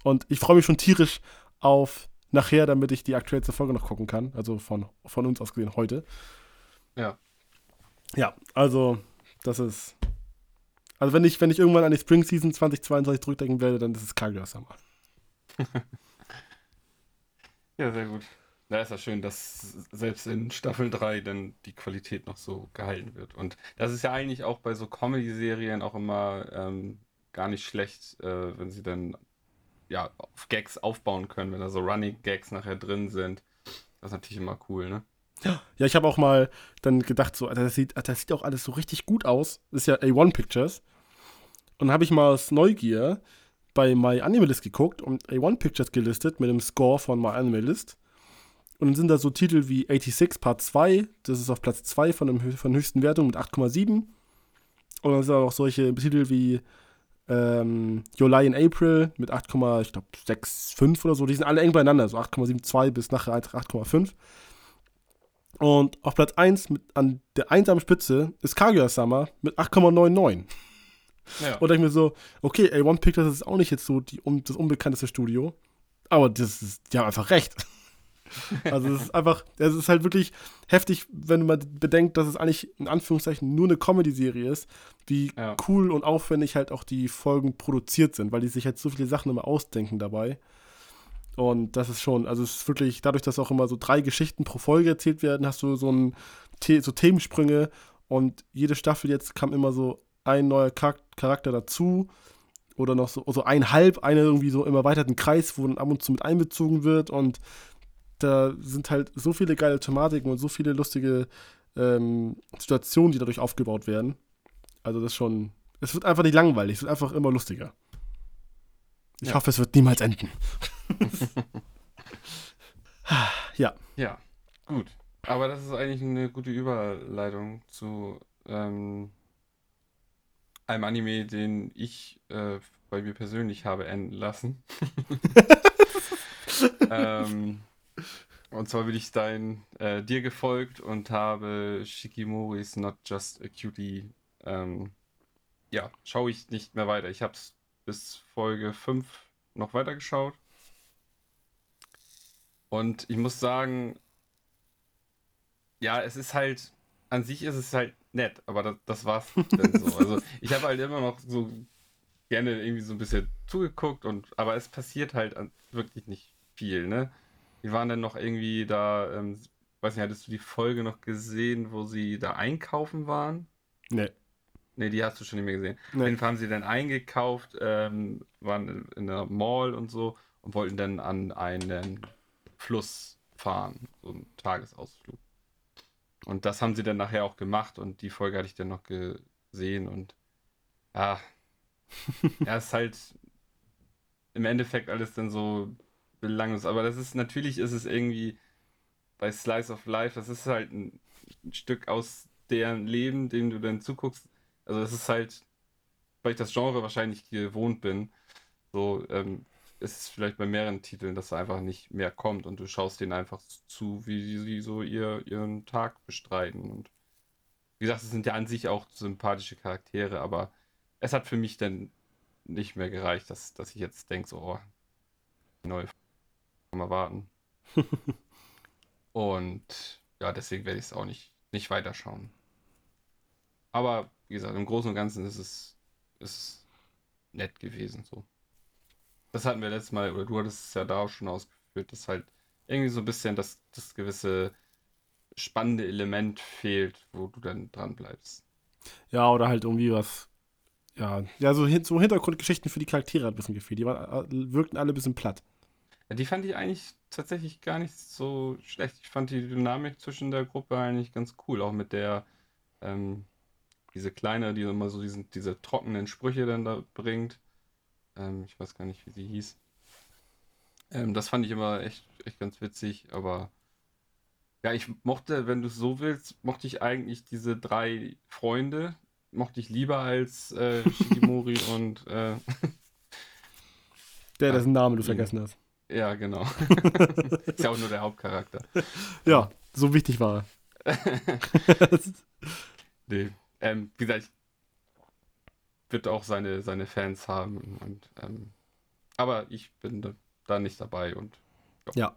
S2: Und ich freue mich schon tierisch auf nachher, damit ich die aktuellste Folge noch gucken kann. Also von, von uns aus gesehen heute.
S1: Ja.
S2: Ja, also das ist. Also wenn ich, wenn ich irgendwann an die Spring Season 2022 zurückdenken werde, dann ist es Kaguya-sama.
S1: Ja, sehr gut. Da ist ja schön, dass selbst in Staffel 3 dann die Qualität noch so gehalten wird. Und das ist ja eigentlich auch bei so Comedy-Serien auch immer ähm, gar nicht schlecht, äh, wenn sie dann ja auf Gags aufbauen können, wenn da so Running Gags nachher drin sind. Das ist natürlich immer cool, ne?
S2: Ja, ich habe auch mal dann gedacht, so, Alter, das sieht, das sieht auch alles so richtig gut aus. Das ist ja A1 Pictures. Und dann habe ich mal aus Neugier bei My Animalist geguckt und A1 Pictures gelistet mit dem Score von My Animalist. Und dann sind da so Titel wie 86 Part 2, das ist auf Platz 2 von, dem, von höchsten Wertung mit 8,7. Und dann sind da auch solche Titel wie ähm, July in April mit 8,65 oder so. Die sind alle eng beieinander, so 8,72 bis nachher 8,5. Und auf Platz 1 mit, an der einsamen Spitze ist Kaguya-sama mit 8,99.
S1: Ja.
S2: Und ich mir so, okay, A1 Pictures ist auch nicht jetzt so die, um, das unbekannteste Studio, aber das ist, die haben einfach recht. Also es ist einfach, es ist halt wirklich heftig, wenn man bedenkt, dass es eigentlich in Anführungszeichen nur eine Comedy-Serie ist, wie
S1: Ja.
S2: cool und aufwendig halt auch die Folgen produziert sind, weil die sich halt so viele Sachen immer ausdenken dabei. Und das ist schon, also es ist wirklich, dadurch, dass auch immer so drei Geschichten pro Folge erzählt werden, hast du so, ein, so Themensprünge und jede Staffel jetzt kam immer so ein neuer Char- Charakter dazu oder noch so, so ein halb, eine irgendwie so im erweiterten Kreis, wo dann ab und zu mit einbezogen wird und da sind halt so viele geile Thematiken und so viele lustige ähm, Situationen, die dadurch aufgebaut werden. Also das ist schon, es wird einfach nicht langweilig, es wird einfach immer lustiger. Ich
S1: Ja.
S2: hoffe, es wird niemals enden. ja,
S1: Ja, gut. Aber das ist eigentlich eine gute Überleitung zu ähm, einem Anime, den ich äh, bei mir persönlich habe enden lassen. ähm, und zwar bin ich dein, äh, dir gefolgt und habe Shikimori is not just a cutie. Ähm, ja, schaue ich nicht mehr weiter. Ich habe es bis Folge 5 noch weitergeschaut. Und ich muss sagen, ja, es ist halt, an sich ist es halt nett, aber das, das war's dann so. Also ich habe halt immer noch so gerne irgendwie so ein bisschen zugeguckt und aber es passiert halt wirklich nicht viel, ne? Die waren dann noch irgendwie da, ähm, weiß nicht, hattest du die Folge noch gesehen, wo sie da einkaufen waren?
S2: Nee.
S1: Nee, die hast du schon nicht mehr gesehen.
S2: Nee.
S1: Auf jeden Fall haben sie dann eingekauft, ähm, waren in der Mall und so und wollten dann an einen Fluss fahren, so einen Tagesausflug. Und das haben sie dann nachher auch gemacht und die Folge hatte ich dann noch gesehen und ja, ja, ist halt im Endeffekt alles dann so belanglos. Aber das ist natürlich ist es irgendwie bei Slice of Life, das ist halt ein, ein Stück aus deren Leben, dem du dann zuguckst. Also das ist halt, weil ich das Genre wahrscheinlich gewohnt bin, so ähm, ist es vielleicht bei mehreren Titeln, dass da einfach nicht mehr kommt und du schaust denen einfach zu, wie sie so ihr, ihren Tag bestreiten. Und wie gesagt, es sind ja an sich auch sympathische Charaktere, aber es hat für mich dann nicht mehr gereicht, dass, dass ich jetzt denke, so, oh, neu, mal warten. und ja, deswegen werde ich es auch nicht, nicht weiterschauen. Aber wie gesagt, im Großen und Ganzen ist es, ist es nett gewesen so. Das hatten wir letztes Mal, oder du hattest es ja da auch schon ausgeführt, dass halt irgendwie so ein bisschen das, das gewisse spannende Element fehlt, wo du dann dran bleibst.
S2: Ja, oder halt irgendwie was. Ja, ja so, so Hintergrundgeschichten für die Charaktere hat ein bisschen gefehlt. Die waren, äh, wirkten alle ein bisschen platt.
S1: Ja, die fand ich eigentlich tatsächlich gar nicht so schlecht. Ich fand die Dynamik zwischen der Gruppe eigentlich ganz cool. Auch mit der, ähm, diese Kleine, die immer so diesen, diese trockenen Sprüche dann da bringt. Ähm, ich weiß gar nicht, wie sie hieß. Ähm, das fand ich immer echt, echt ganz witzig, aber ja, ich mochte, wenn du es so willst, mochte ich eigentlich diese drei Freunde, mochte ich lieber als äh, Shikimori und äh,
S2: der, dessen Name du vergessen hast.
S1: Ja, genau. Ist ja auch nur der Hauptcharakter.
S2: Ja, so wichtig war er.
S1: nee. Ähm, wie gesagt, ich wird auch seine, seine Fans haben. Und, ähm, aber ich bin da, nicht dabei und
S2: ja. ja.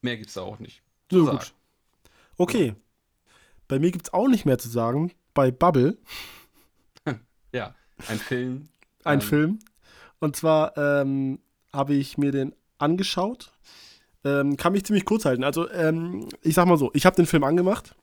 S1: Mehr gibt es da auch nicht.
S2: So gut. Okay. Bei mir gibt es auch nicht mehr zu sagen. Bei Bubble.
S1: ja, ein Film.
S2: Ein ähm, Film. Und zwar ähm, habe ich mir den angeschaut. Ähm, kann mich ziemlich kurz halten. Also, ähm, ich sag mal so, ich habe den Film angemacht.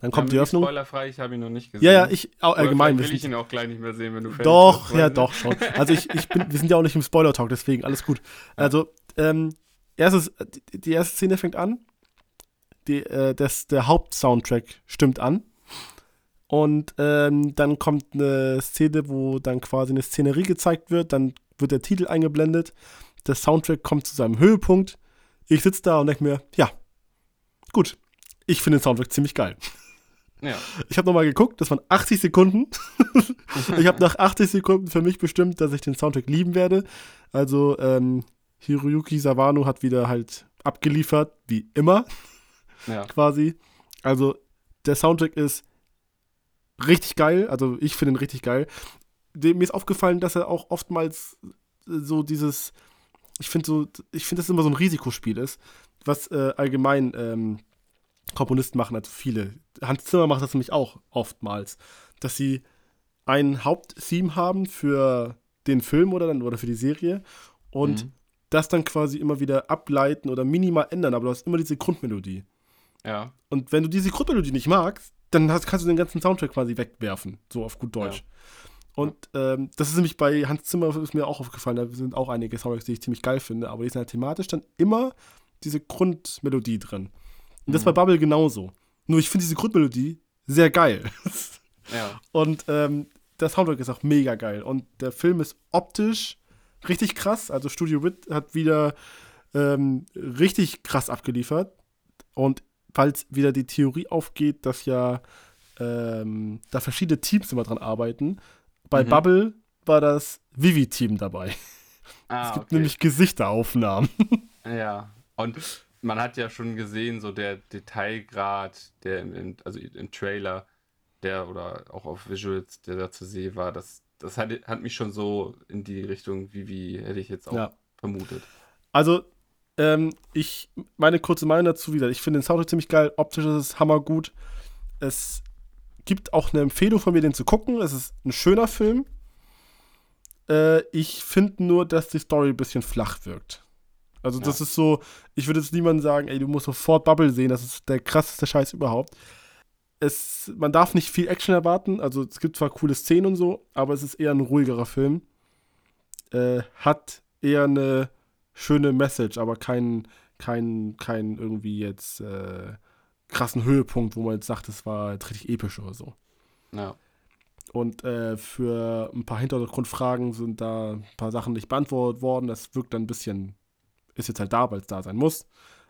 S2: Dann kommt ja, die Öffnung.
S1: Spoilerfrei, ich habe ihn noch nicht gesehen.
S2: Ja, ja, ich allgemein.
S1: will ich ihn auch gleich nicht mehr sehen, wenn du
S2: Doch, bist, ja, doch schon. Also ich, ich bin, wir sind ja auch nicht im Spoiler-Talk, deswegen alles gut. Also, ähm, erstes, die erste Szene fängt an. Die, äh, das, der Hauptsoundtrack stimmt an. Und ähm, dann kommt eine Szene, wo dann quasi eine Szenerie gezeigt wird. Dann wird der Titel eingeblendet. Der Soundtrack kommt zu seinem Höhepunkt. Ich sitze da und denke mir, ja, gut. Ich finde den Soundtrack ziemlich geil.
S1: Ja.
S2: Ich habe nochmal geguckt, das waren 80 Sekunden. ich habe nach 80 Sekunden für mich bestimmt, dass ich den Soundtrack lieben werde. Also ähm, Hiroyuki Sawano hat wieder halt abgeliefert, wie immer.
S1: Ja.
S2: Quasi. Also der Soundtrack ist richtig geil. Also ich finde ihn richtig geil. Mir ist aufgefallen, dass er auch oftmals so dieses, ich finde so, ich finde, das immer so ein Risikospiel ist, was äh, allgemein ähm, Komponisten machen, also viele. Hans Zimmer macht das nämlich auch oftmals, dass sie ein Haupttheme haben für den Film oder dann oder für die Serie und mhm. das dann quasi immer wieder ableiten oder minimal ändern, aber du hast immer diese Grundmelodie.
S1: Ja.
S2: Und wenn du diese Grundmelodie nicht magst, dann hast, kannst du den ganzen Soundtrack quasi wegwerfen, so auf gut Deutsch. Ja. Und ähm, das ist nämlich bei Hans Zimmer ist mir auch aufgefallen, da sind auch einige Soundtracks, die ich ziemlich geil finde, aber die sind halt thematisch dann immer diese Grundmelodie drin. Und das mhm. bei Bubble genauso. Nur ich finde diese Grundmelodie sehr geil.
S1: ja.
S2: Und ähm, der Soundtrack ist auch mega geil. Und der Film ist optisch richtig krass. Also Studio Wit hat wieder ähm, richtig krass abgeliefert. Und falls wieder die Theorie aufgeht, dass ja ähm, da verschiedene Teams immer dran arbeiten. Bei
S1: Mhm.
S2: Bubble war das Vivi-Team dabei.
S1: Ah,
S2: es gibt
S1: okay.
S2: nämlich Gesichteraufnahmen.
S1: Ja, und man hat ja schon gesehen, so der Detailgrad, der im, also im Trailer, der oder auch auf Visuals, der da zu sehen war, das, das hat, hat mich schon so in die Richtung, wie, wie hätte ich jetzt auch
S2: Ja.
S1: vermutet.
S2: Also, ähm, ich, meine kurze Meinung dazu wieder. Ich finde den Soundtrack ziemlich geil. Optisch ist es hammergut. Es gibt auch eine Empfehlung von mir, den zu gucken. Es ist ein schöner Film. Äh, ich finde nur, dass die Story ein bisschen flach wirkt. Also, das
S1: Ja.
S2: ist so, ich würde jetzt niemandem sagen, ey, du musst sofort Bubble sehen, das ist der krasseste Scheiß überhaupt. Es, man darf nicht viel Action erwarten, also es gibt zwar coole Szenen und so, aber es ist eher ein ruhigerer Film. Äh, hat eher eine schöne Message, aber kein, kein, kein irgendwie jetzt äh, krassen Höhepunkt, wo man jetzt sagt, es war jetzt richtig episch oder so.
S1: Ja,
S2: Und äh, für ein paar Hintergrundfragen sind da ein paar Sachen nicht beantwortet worden. Das wirkt dann ein bisschen, ist jetzt halt da, weil es da sein muss.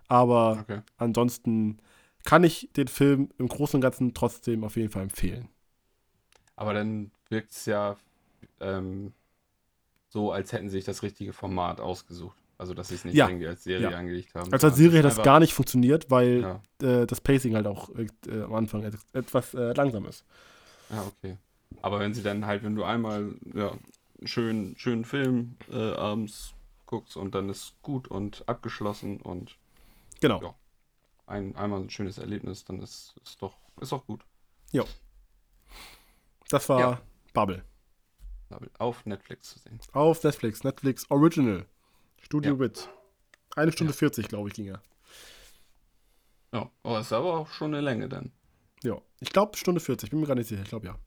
S2: Aber
S1: okay.
S2: ansonsten kann ich den Film im Großen und Ganzen trotzdem auf jeden Fall empfehlen.
S1: Aber dann wirkt es ja ähm, so, als hätten sie sich das richtige Format ausgesucht. Also, dass sie es nicht
S2: Ja.
S1: irgendwie als Serie
S2: Ja.
S1: angelegt haben.
S2: Also als Serie hat das gar nicht funktioniert, weil
S1: Ja,
S2: äh, das Pacing halt auch äh, am Anfang et etwas äh, langsam ist.
S1: ja, okay. Aber wenn sie dann halt, wenn du einmal ja, schönen, schönen Film äh, abends guckst und dann ist gut und abgeschlossen und
S2: Genau.
S1: Ja. ein, einmal ein schönes Erlebnis, dann ist es doch, ist doch gut.
S2: Das war
S1: Ja.
S2: Bubble.
S1: Auf Netflix zu sehen.
S2: Auf Netflix. Netflix Original. Studio
S1: Ja.
S2: Wit. Eine Stunde
S1: Ja.
S2: 40, glaube ich, ging er.
S1: Ja, aber ist aber auch schon eine Länge dann.
S2: Ja. Ich glaube Stunde 40, bin mir gar nicht sicher. Ich glaube ja.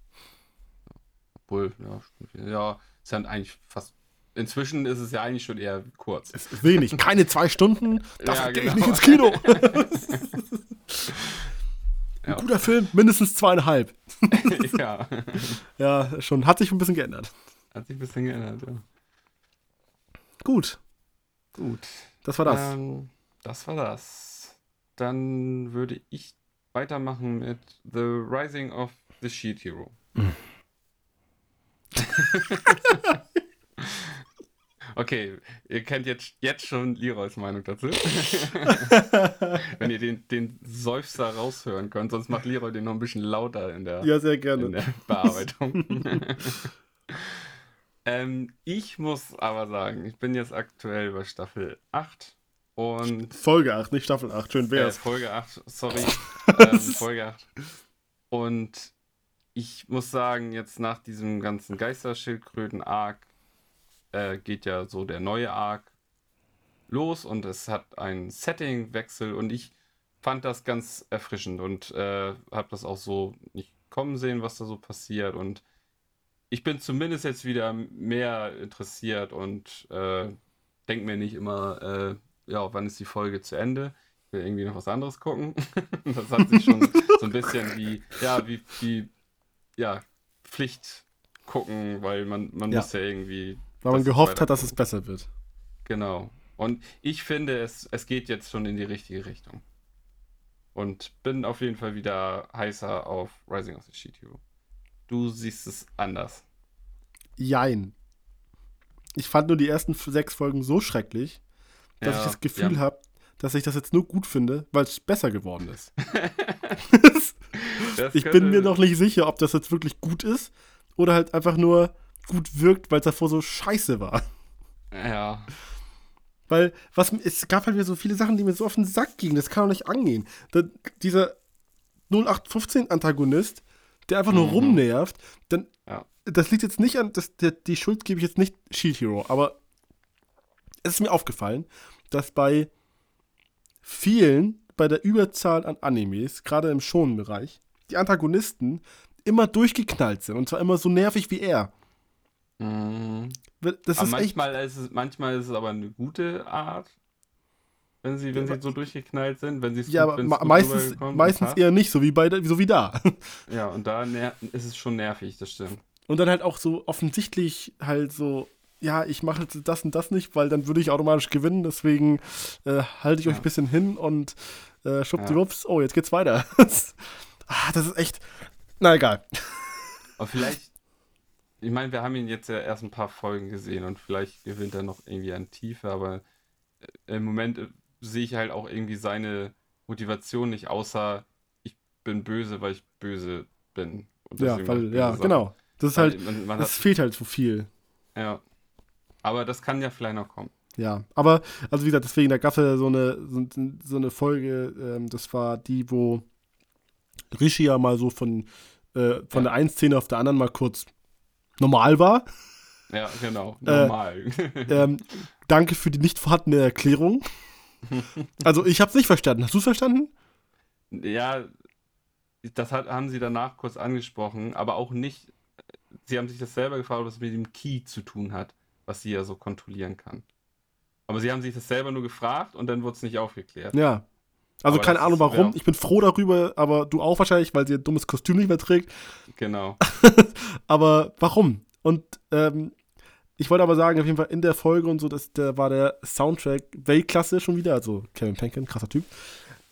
S1: Obwohl, ja, ja, ist ja eigentlich fast. Inzwischen ist es ja eigentlich schon eher kurz.
S2: Es ist wenig. Keine zwei Stunden. Dafür
S1: Ja,
S2: gehe ich
S1: genau.
S2: nicht ins Kino. Ein guter Film, mindestens zweieinhalb.
S1: ja,
S2: Ja, schon. Hat sich ein bisschen geändert.
S1: hat sich ein bisschen geändert, ja.
S2: Gut,
S1: Gut.
S2: das war das.
S1: Ähm, das war das. Dann würde ich weitermachen mit The Rising of the Sheet Hero. Okay, ihr kennt jetzt, jetzt schon Leroys Meinung dazu. Wenn ihr den, den Seufzer raushören könnt, sonst macht Leroy den noch ein bisschen lauter in der,
S2: ja, sehr
S1: in
S2: gerne.
S1: der Bearbeitung. ähm, ich muss aber sagen, ich bin jetzt aktuell bei Staffel 8 und
S2: Folge 8, nicht Staffel 8. Schön
S1: äh,
S2: wär's.
S1: Folge 8, sorry. ähm, Folge 8. Und ich muss sagen, jetzt nach diesem ganzen Geisterschildkröten-Arc äh, geht ja so der neue Arc los und es hat einen Setting-Wechsel und ich fand das ganz erfrischend und äh, habe das auch so nicht kommen sehen, was da so passiert und ich bin zumindest jetzt wieder mehr interessiert und äh, denke mir nicht immer, äh, ja, wann ist die Folge zu Ende? Ich will irgendwie noch was anderes gucken. das hat sich schon so ein bisschen wie, ja, wie, wie, ja, Pflicht gucken, weil man, man
S2: Ja.
S1: muss ja irgendwie.
S2: Weil man gehofft hat, dass es besser wird.
S1: Genau. Und ich finde, es, es geht jetzt schon in die richtige Richtung. Und bin auf jeden Fall wieder heißer auf Rising of the Sheet Hero. Du siehst es anders.
S2: Jein. Ich fand nur die ersten sechs Folgen so schrecklich, dass
S1: Ja,
S2: ich das Gefühl
S1: ja.
S2: habe, dass ich das jetzt nur gut finde, weil es besser geworden ist. Ich bin mir noch nicht sicher, ob das jetzt wirklich gut ist oder halt einfach nur gut wirkt, weil es davor so scheiße war.
S1: Ja.
S2: Weil was, es gab halt wieder so viele Sachen, die mir so auf den Sack gingen. Das kann doch nicht angehen. Da, dieser 0815-Antagonist, der einfach nur
S1: Mhm.
S2: rumnervt, dann,
S1: Ja.
S2: das liegt jetzt nicht an, das, der, die Schuld gebe ich jetzt nicht Shield Hero, aber es ist mir aufgefallen, dass bei vielen, bei der Überzahl an Animes, gerade im Shonen-Bereich, die Antagonisten immer durchgeknallt sind und zwar immer so nervig wie er.
S1: Mhm.
S2: Das
S1: aber
S2: ist echt.
S1: manchmal, ist es, manchmal ist es aber eine gute Art, wenn sie, wenn
S2: Ja,
S1: sie so durchgeknallt sind, wenn sie es
S2: Ja,
S1: gut-
S2: aber ma meistens, eher nicht, so wie, bei, so wie da.
S1: Ja, und da ist es schon nervig, das stimmt.
S2: Und dann halt auch so offensichtlich halt so, ja, ich mache jetzt das und das nicht, weil dann würde ich automatisch gewinnen, deswegen äh, halte ich euch
S1: Ja.
S2: ein bisschen hin und äh, schwuppdiwupps,
S1: Ja.
S2: oh, jetzt geht's weiter. ah, das ist echt, Na egal.
S1: Aber vielleicht, ich meine, wir haben ihn jetzt ja erst ein paar Folgen gesehen und vielleicht gewinnt er noch irgendwie an Tiefe, aber äh, im Moment äh, sehe ich halt auch irgendwie seine Motivation nicht, außer ich bin böse, weil ich böse bin.
S2: Ja, weil, ja,
S1: Sachen.
S2: genau. Das ist
S1: Weil
S2: halt,
S1: man, man
S2: es
S1: hat,
S2: fehlt halt so viel.
S1: ja. Aber das kann ja vielleicht noch kommen.
S2: Ja, aber, also wie gesagt, deswegen, da gab es ja so eine, so, so eine Folge, ähm, das war die, wo Rishi ja mal so von, äh, von
S1: Ja.
S2: der einen Szene auf der anderen mal kurz normal war.
S1: Ja, genau.
S2: Äh,
S1: Normal.
S2: Ähm, danke für die nicht vorhandene Erklärung. Also, ich habe es nicht verstanden. Hast du es verstanden?
S1: Ja, das hat, haben sie danach kurz angesprochen, aber auch nicht. Sie haben sich das selber gefragt, ob es mit dem Key zu tun hat, was sie ja so kontrollieren kann. Aber sie haben sich das selber nur gefragt und dann wurde es nicht aufgeklärt.
S2: Ja. Also,
S1: Aber
S2: keine
S1: das
S2: Ahnung warum.
S1: ja.
S2: Ich bin froh darüber, aber du auch wahrscheinlich, weil sie ein dummes Kostüm nicht mehr trägt.
S1: Genau.
S2: Aber warum? Und ähm, ich wollte aber sagen, auf jeden Fall in der Folge und so, dass da war der Soundtrack Weltklasse schon wieder. Also Kevin Penkin, krasser Typ.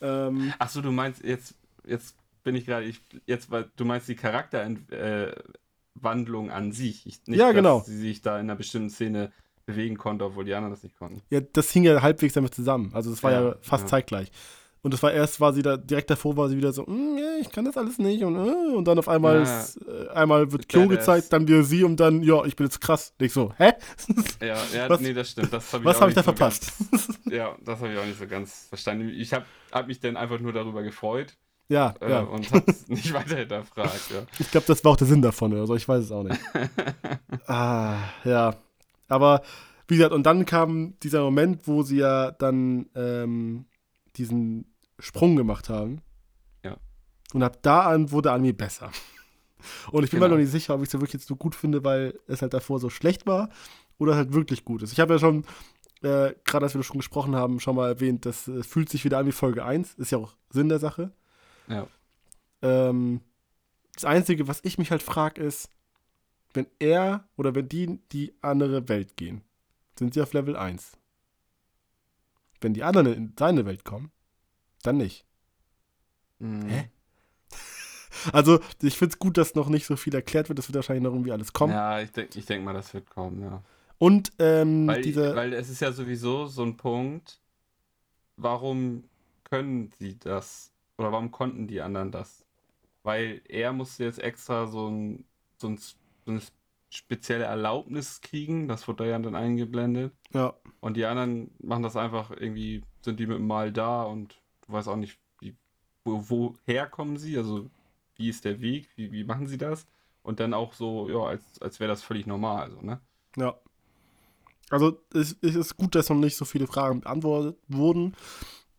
S2: Ähm,
S1: Achso, du meinst jetzt, jetzt bin ich gerade, ich, jetzt, weil du meinst die Charakterwandlung äh, an sich. Ich, nicht,
S2: Ja, genau.
S1: Dass sie sich da in einer bestimmten Szene bewegen konnte, obwohl die anderen das nicht konnten.
S2: ja, das hing ja halbwegs damit zusammen. Also es war ja,
S1: Ja,
S2: fast
S1: ja.
S2: zeitgleich. Und das war erst, war sie da, direkt davor war sie wieder so, "Mm, ja, ich kann das alles nicht. Und, äh, und dann auf einmal,
S1: Ja.
S2: ist, äh, einmal wird Klo gezeigt, dann wieder sie und dann, ja, ich bin jetzt krass. Und ich so, hä?
S1: Ja, ja
S2: Was-
S1: nee, das stimmt. Das hab ich
S2: Was habe ich
S1: nicht
S2: da
S1: so
S2: verpasst?
S1: Ganz, ja, das habe ich auch nicht so ganz verstanden. Ich habe hab mich dann einfach nur darüber gefreut
S2: ja,
S1: äh,
S2: ja.
S1: und habe es nicht weiter hinterfragt. Ja.
S2: Ich glaube, das war auch der Sinn davon oder so, ich weiß es auch nicht. ah, ja. Aber wie gesagt, und dann kam dieser Moment, wo sie ja dann ähm, diesen Sprung gemacht haben.
S1: Ja.
S2: Und ab da an wurde Anime besser. Und ich bin mir
S1: Genau.
S2: noch nicht sicher, ob ich es ja wirklich jetzt so gut finde, weil es halt davor so schlecht war oder halt wirklich gut ist. Ich habe ja schon, äh, gerade als wir schon gesprochen haben, schon mal erwähnt, das äh, fühlt sich wieder an wie Folge 1. Ist ja auch Sinn der Sache.
S1: Ja.
S2: Ähm, das Einzige, was ich mich halt frage, ist, wenn er oder wenn die in die andere Welt gehen, sind sie auf Level 1. Wenn die anderen in seine Welt kommen, dann nicht.
S1: Mhm.
S2: Hä? Also, ich finde es gut, dass noch nicht so viel erklärt wird. Das wird wahrscheinlich noch irgendwie alles kommen.
S1: Ja, ich denke ich denk mal, das wird kommen, ja.
S2: Und ähm,
S1: Weil,
S2: diese.
S1: weil es ist ja sowieso so ein Punkt, warum können sie das? Oder warum konnten die anderen das? Weil er musste jetzt extra so, ein, so, ein, so eine spezielle Erlaubnis kriegen, das wurde ja dann eingeblendet.
S2: ja,
S1: Und die anderen machen das einfach irgendwie, sind die mit dem Mal da und du weißt auch nicht, wie, wo, woher kommen sie, also wie ist der Weg, wie, wie machen sie das? Und dann auch so, ja, als, als wäre das völlig normal, so, ne?
S2: ja. Also, es, es ist gut, dass noch nicht so viele Fragen beantwortet wurden.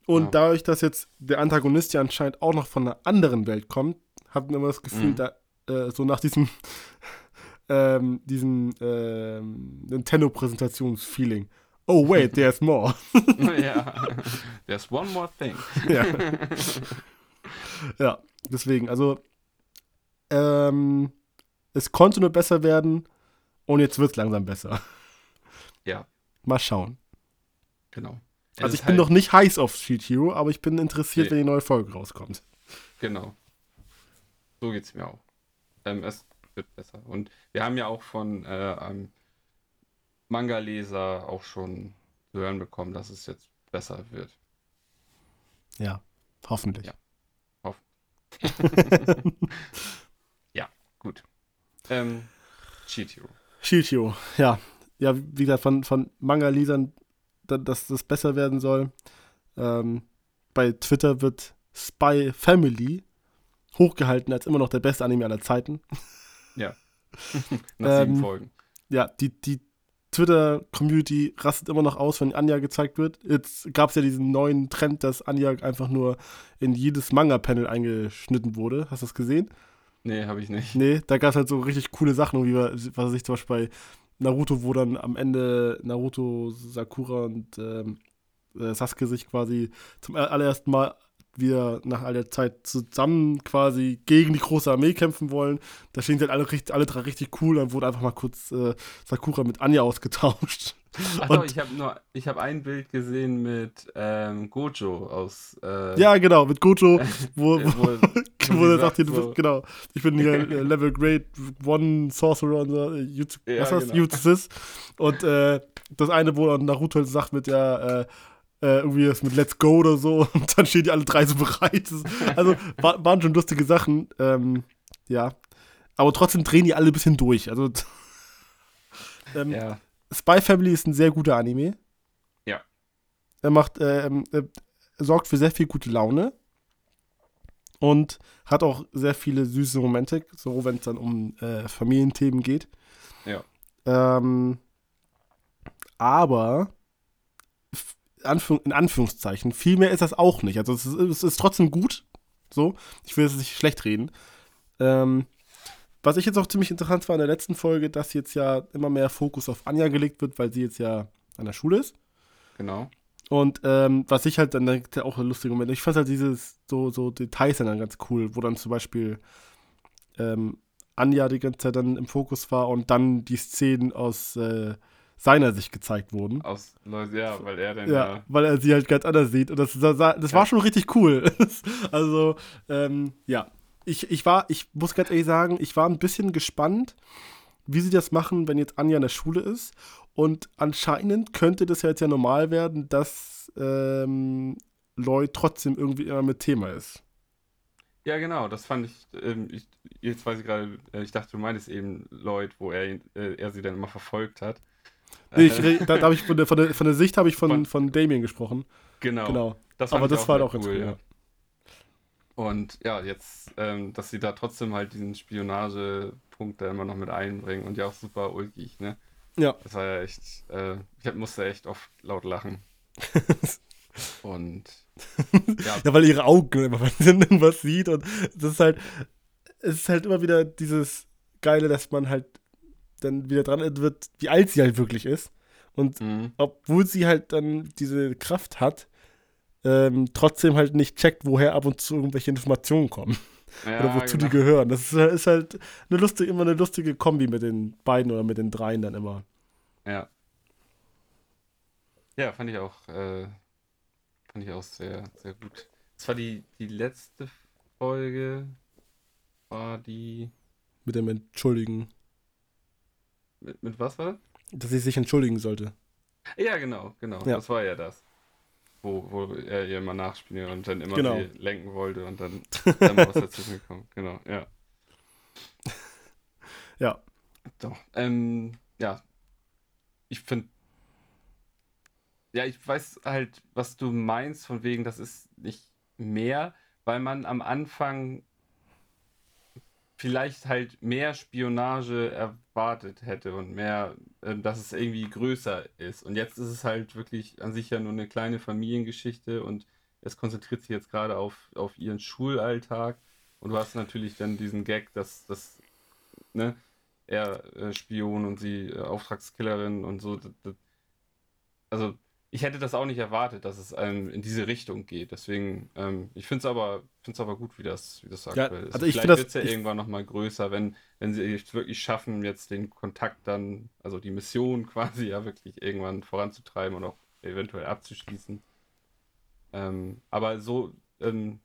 S2: Und
S1: Ja.
S2: dadurch, dass jetzt der Antagonist ja anscheinend auch noch von einer anderen Welt kommt, hat man immer das Gefühl,
S1: Mhm.
S2: da äh, so nach diesem ähm, diesem ähm, Nintendo-Präsentationsfeeling. Oh wait, there's more.
S1: ja. There's one more thing.
S2: ja. ja, deswegen, also ähm, es konnte nur besser werden und jetzt wird es langsam besser.
S1: Ja,
S2: Mal schauen.
S1: genau. Es
S2: Also ich bin
S1: halt-
S2: noch nicht heiß auf Street Hero, aber ich bin interessiert,
S1: Nee.
S2: wenn die neue Folge rauskommt.
S1: Genau. So geht's mir auch. Ähm, es wird besser. Und wir haben ja auch von äh, einem Manga-Leser auch schon zu hören bekommen, dass es jetzt besser wird.
S2: Ja, hoffentlich.
S1: Ja. ja, gut. Ähm.
S2: Shield Hero, ja. Ja, wie gesagt, von, von Manga-Lesern, da- dass das besser werden soll. Ähm, bei Twitter wird Spy Family hochgehalten als immer noch der beste Anime aller Zeiten.
S1: Nach
S2: Ähm,
S1: sieben Folgen.
S2: Ja, die, die Twitter-Community rastet immer noch aus, wenn Anja gezeigt wird. Jetzt gab es ja diesen neuen Trend, dass Anja einfach nur in jedes Manga-Panel eingeschnitten wurde. Hast du das gesehen?
S1: Nee, habe ich nicht.
S2: Nee, da gab es halt so richtig coole Sachen, wie was ich zum Beispiel bei Naruto, wo dann am Ende Naruto, Sakura und ähm, äh, Sasuke sich quasi zum aller- allerersten Mal wieder nach all der Zeit zusammen quasi gegen die große Armee kämpfen wollen. Da stehen sie halt alle, richtig, alle drei richtig cool. Dann wurde einfach mal kurz äh, Sakura mit Anja ausgetauscht.
S1: Ach doch, ich habe nur, ich habe ein Bild gesehen mit ähm, Gojo aus. Äh,
S2: Ja, genau, mit Gojo, wo, wo
S1: wo,
S2: wo er sagt, hier, du bist, genau, ich bin hier äh, Level Grade One Sorcerer und so, äh, Jutsu,
S1: Ja,
S2: was das?
S1: genau.
S2: Jutsus. Und äh, das eine, wo Naruto halt sagt mit ja, äh, äh, irgendwie das mit Let's Go oder so und dann stehen die alle drei so bereit. Also war, waren schon lustige Sachen, ähm, ja. Aber trotzdem drehen die alle ein bisschen durch. Also ähm,
S1: Ja.
S2: Spy Family ist ein sehr guter Anime.
S1: Ja.
S2: Er macht, ähm, er sorgt für sehr viel gute Laune und hat auch sehr viele süße Momente, so wenn es dann um äh, Familienthemen geht.
S1: Ja.
S2: Ähm, aber Anführ in Anführungszeichen, viel mehr ist das auch nicht. Also es ist, es ist trotzdem gut. So, ich will es nicht schlecht reden. Ähm, was ich jetzt auch ziemlich interessant war in der letzten Folge, dass jetzt ja immer mehr Fokus auf Anja gelegt wird, weil sie jetzt ja an der Schule ist.
S1: Genau.
S2: Und ähm, was ich halt dann da gibt's ja auch ein lustiger Moment. Ich fand halt dieses so, so Details dann ganz cool, wo dann zum Beispiel ähm, Anja die ganze Zeit dann im Fokus war und dann die Szenen aus äh, seiner Sicht gezeigt wurden.
S1: Aus ja, weil er dann
S2: Ja,
S1: ja.
S2: weil er sie halt ganz anders sieht. Und das, das, das war
S1: Ja.
S2: schon richtig cool. also, ähm, ja. Ich, ich war, ich muss ganz ehrlich sagen, ich war ein bisschen gespannt, wie sie das machen, wenn jetzt Anja in der Schule ist. Und anscheinend könnte das ja jetzt ja normal werden, dass ähm, Lloyd trotzdem irgendwie immer mit Thema ist.
S1: Ja, genau, das fand ich, ähm, ich jetzt weiß ich gerade, äh, ich dachte, du meintest eben Lloyd, wo er, äh, er sie dann immer verfolgt hat.
S2: Nee, ich, da, da ich von der, von, der, von der Sicht habe ich von,
S1: Von-
S2: von Damien gesprochen.
S1: genau.
S2: Genau.
S1: Das
S2: Aber das war
S1: sehr
S2: auch ganz cool, ja.
S1: Und ja, jetzt, ähm, dass sie da trotzdem halt diesen Spionagepunkt da immer noch mit einbringen und ja auch super ulkig, ne?
S2: Ja.
S1: Das war ja echt, äh, ich hab, musste echt oft laut lachen. und ja,
S2: Ja, weil ihre Augen immer, wenn sie irgendwas sieht und das ist halt, es ist halt immer wieder dieses Geile, dass man halt dann wieder dran wird, wie alt sie halt wirklich ist. Und
S1: mhm.
S2: obwohl sie halt dann diese Kraft hat, ähm, trotzdem halt nicht checkt, woher ab und zu irgendwelche Informationen kommen.
S1: ja,
S2: oder wozu die
S1: genau.
S2: gehören. Das ist, ist halt eine lustige, immer eine lustige Kombi mit den beiden oder mit den dreien dann immer.
S1: Ja. Ja, fand ich auch, äh, fand ich auch sehr, sehr gut. Das war die, die letzte Folge, war die,
S2: Mit dem Entschuldigen.
S1: Mit, mit was war das?
S2: Dass sie sich entschuldigen sollte.
S1: Ja, genau, genau.
S2: Ja.
S1: Das war ja das. Wo, wo er ihr immer nachspielt und dann immer
S2: Genau.
S1: sie lenken wollte und dann, dann was dazwischen gekommen. Genau, ja.
S2: Ja.
S1: Doch. Ähm, ja. Ich finde. Ja, ich weiß halt, was du meinst, von wegen, das ist nicht mehr, weil man am Anfang vielleicht halt mehr Spionage erwartet hätte und mehr, ähm, dass es irgendwie größer ist. Und jetzt ist es halt wirklich an sich ja nur eine kleine Familiengeschichte und es konzentriert sich jetzt gerade auf, auf ihren Schulalltag. Und du hast natürlich dann diesen Gag, dass das, ne, er äh, Spion und sie äh, Auftragskillerin und so. Das, das, also ich hätte das auch nicht erwartet, dass es ähm, in diese Richtung geht. Deswegen, ähm, ich finde es aber, find's aber gut, wie das, wie das
S2: Ja,
S1: aktuell ist.
S2: also ich
S1: Vielleicht wird es ja irgendwann nochmal größer, wenn, wenn sie es wirklich schaffen, jetzt den Kontakt dann, also die Mission quasi ja wirklich irgendwann voranzutreiben und auch eventuell abzuschließen. Ähm, aber so ähm,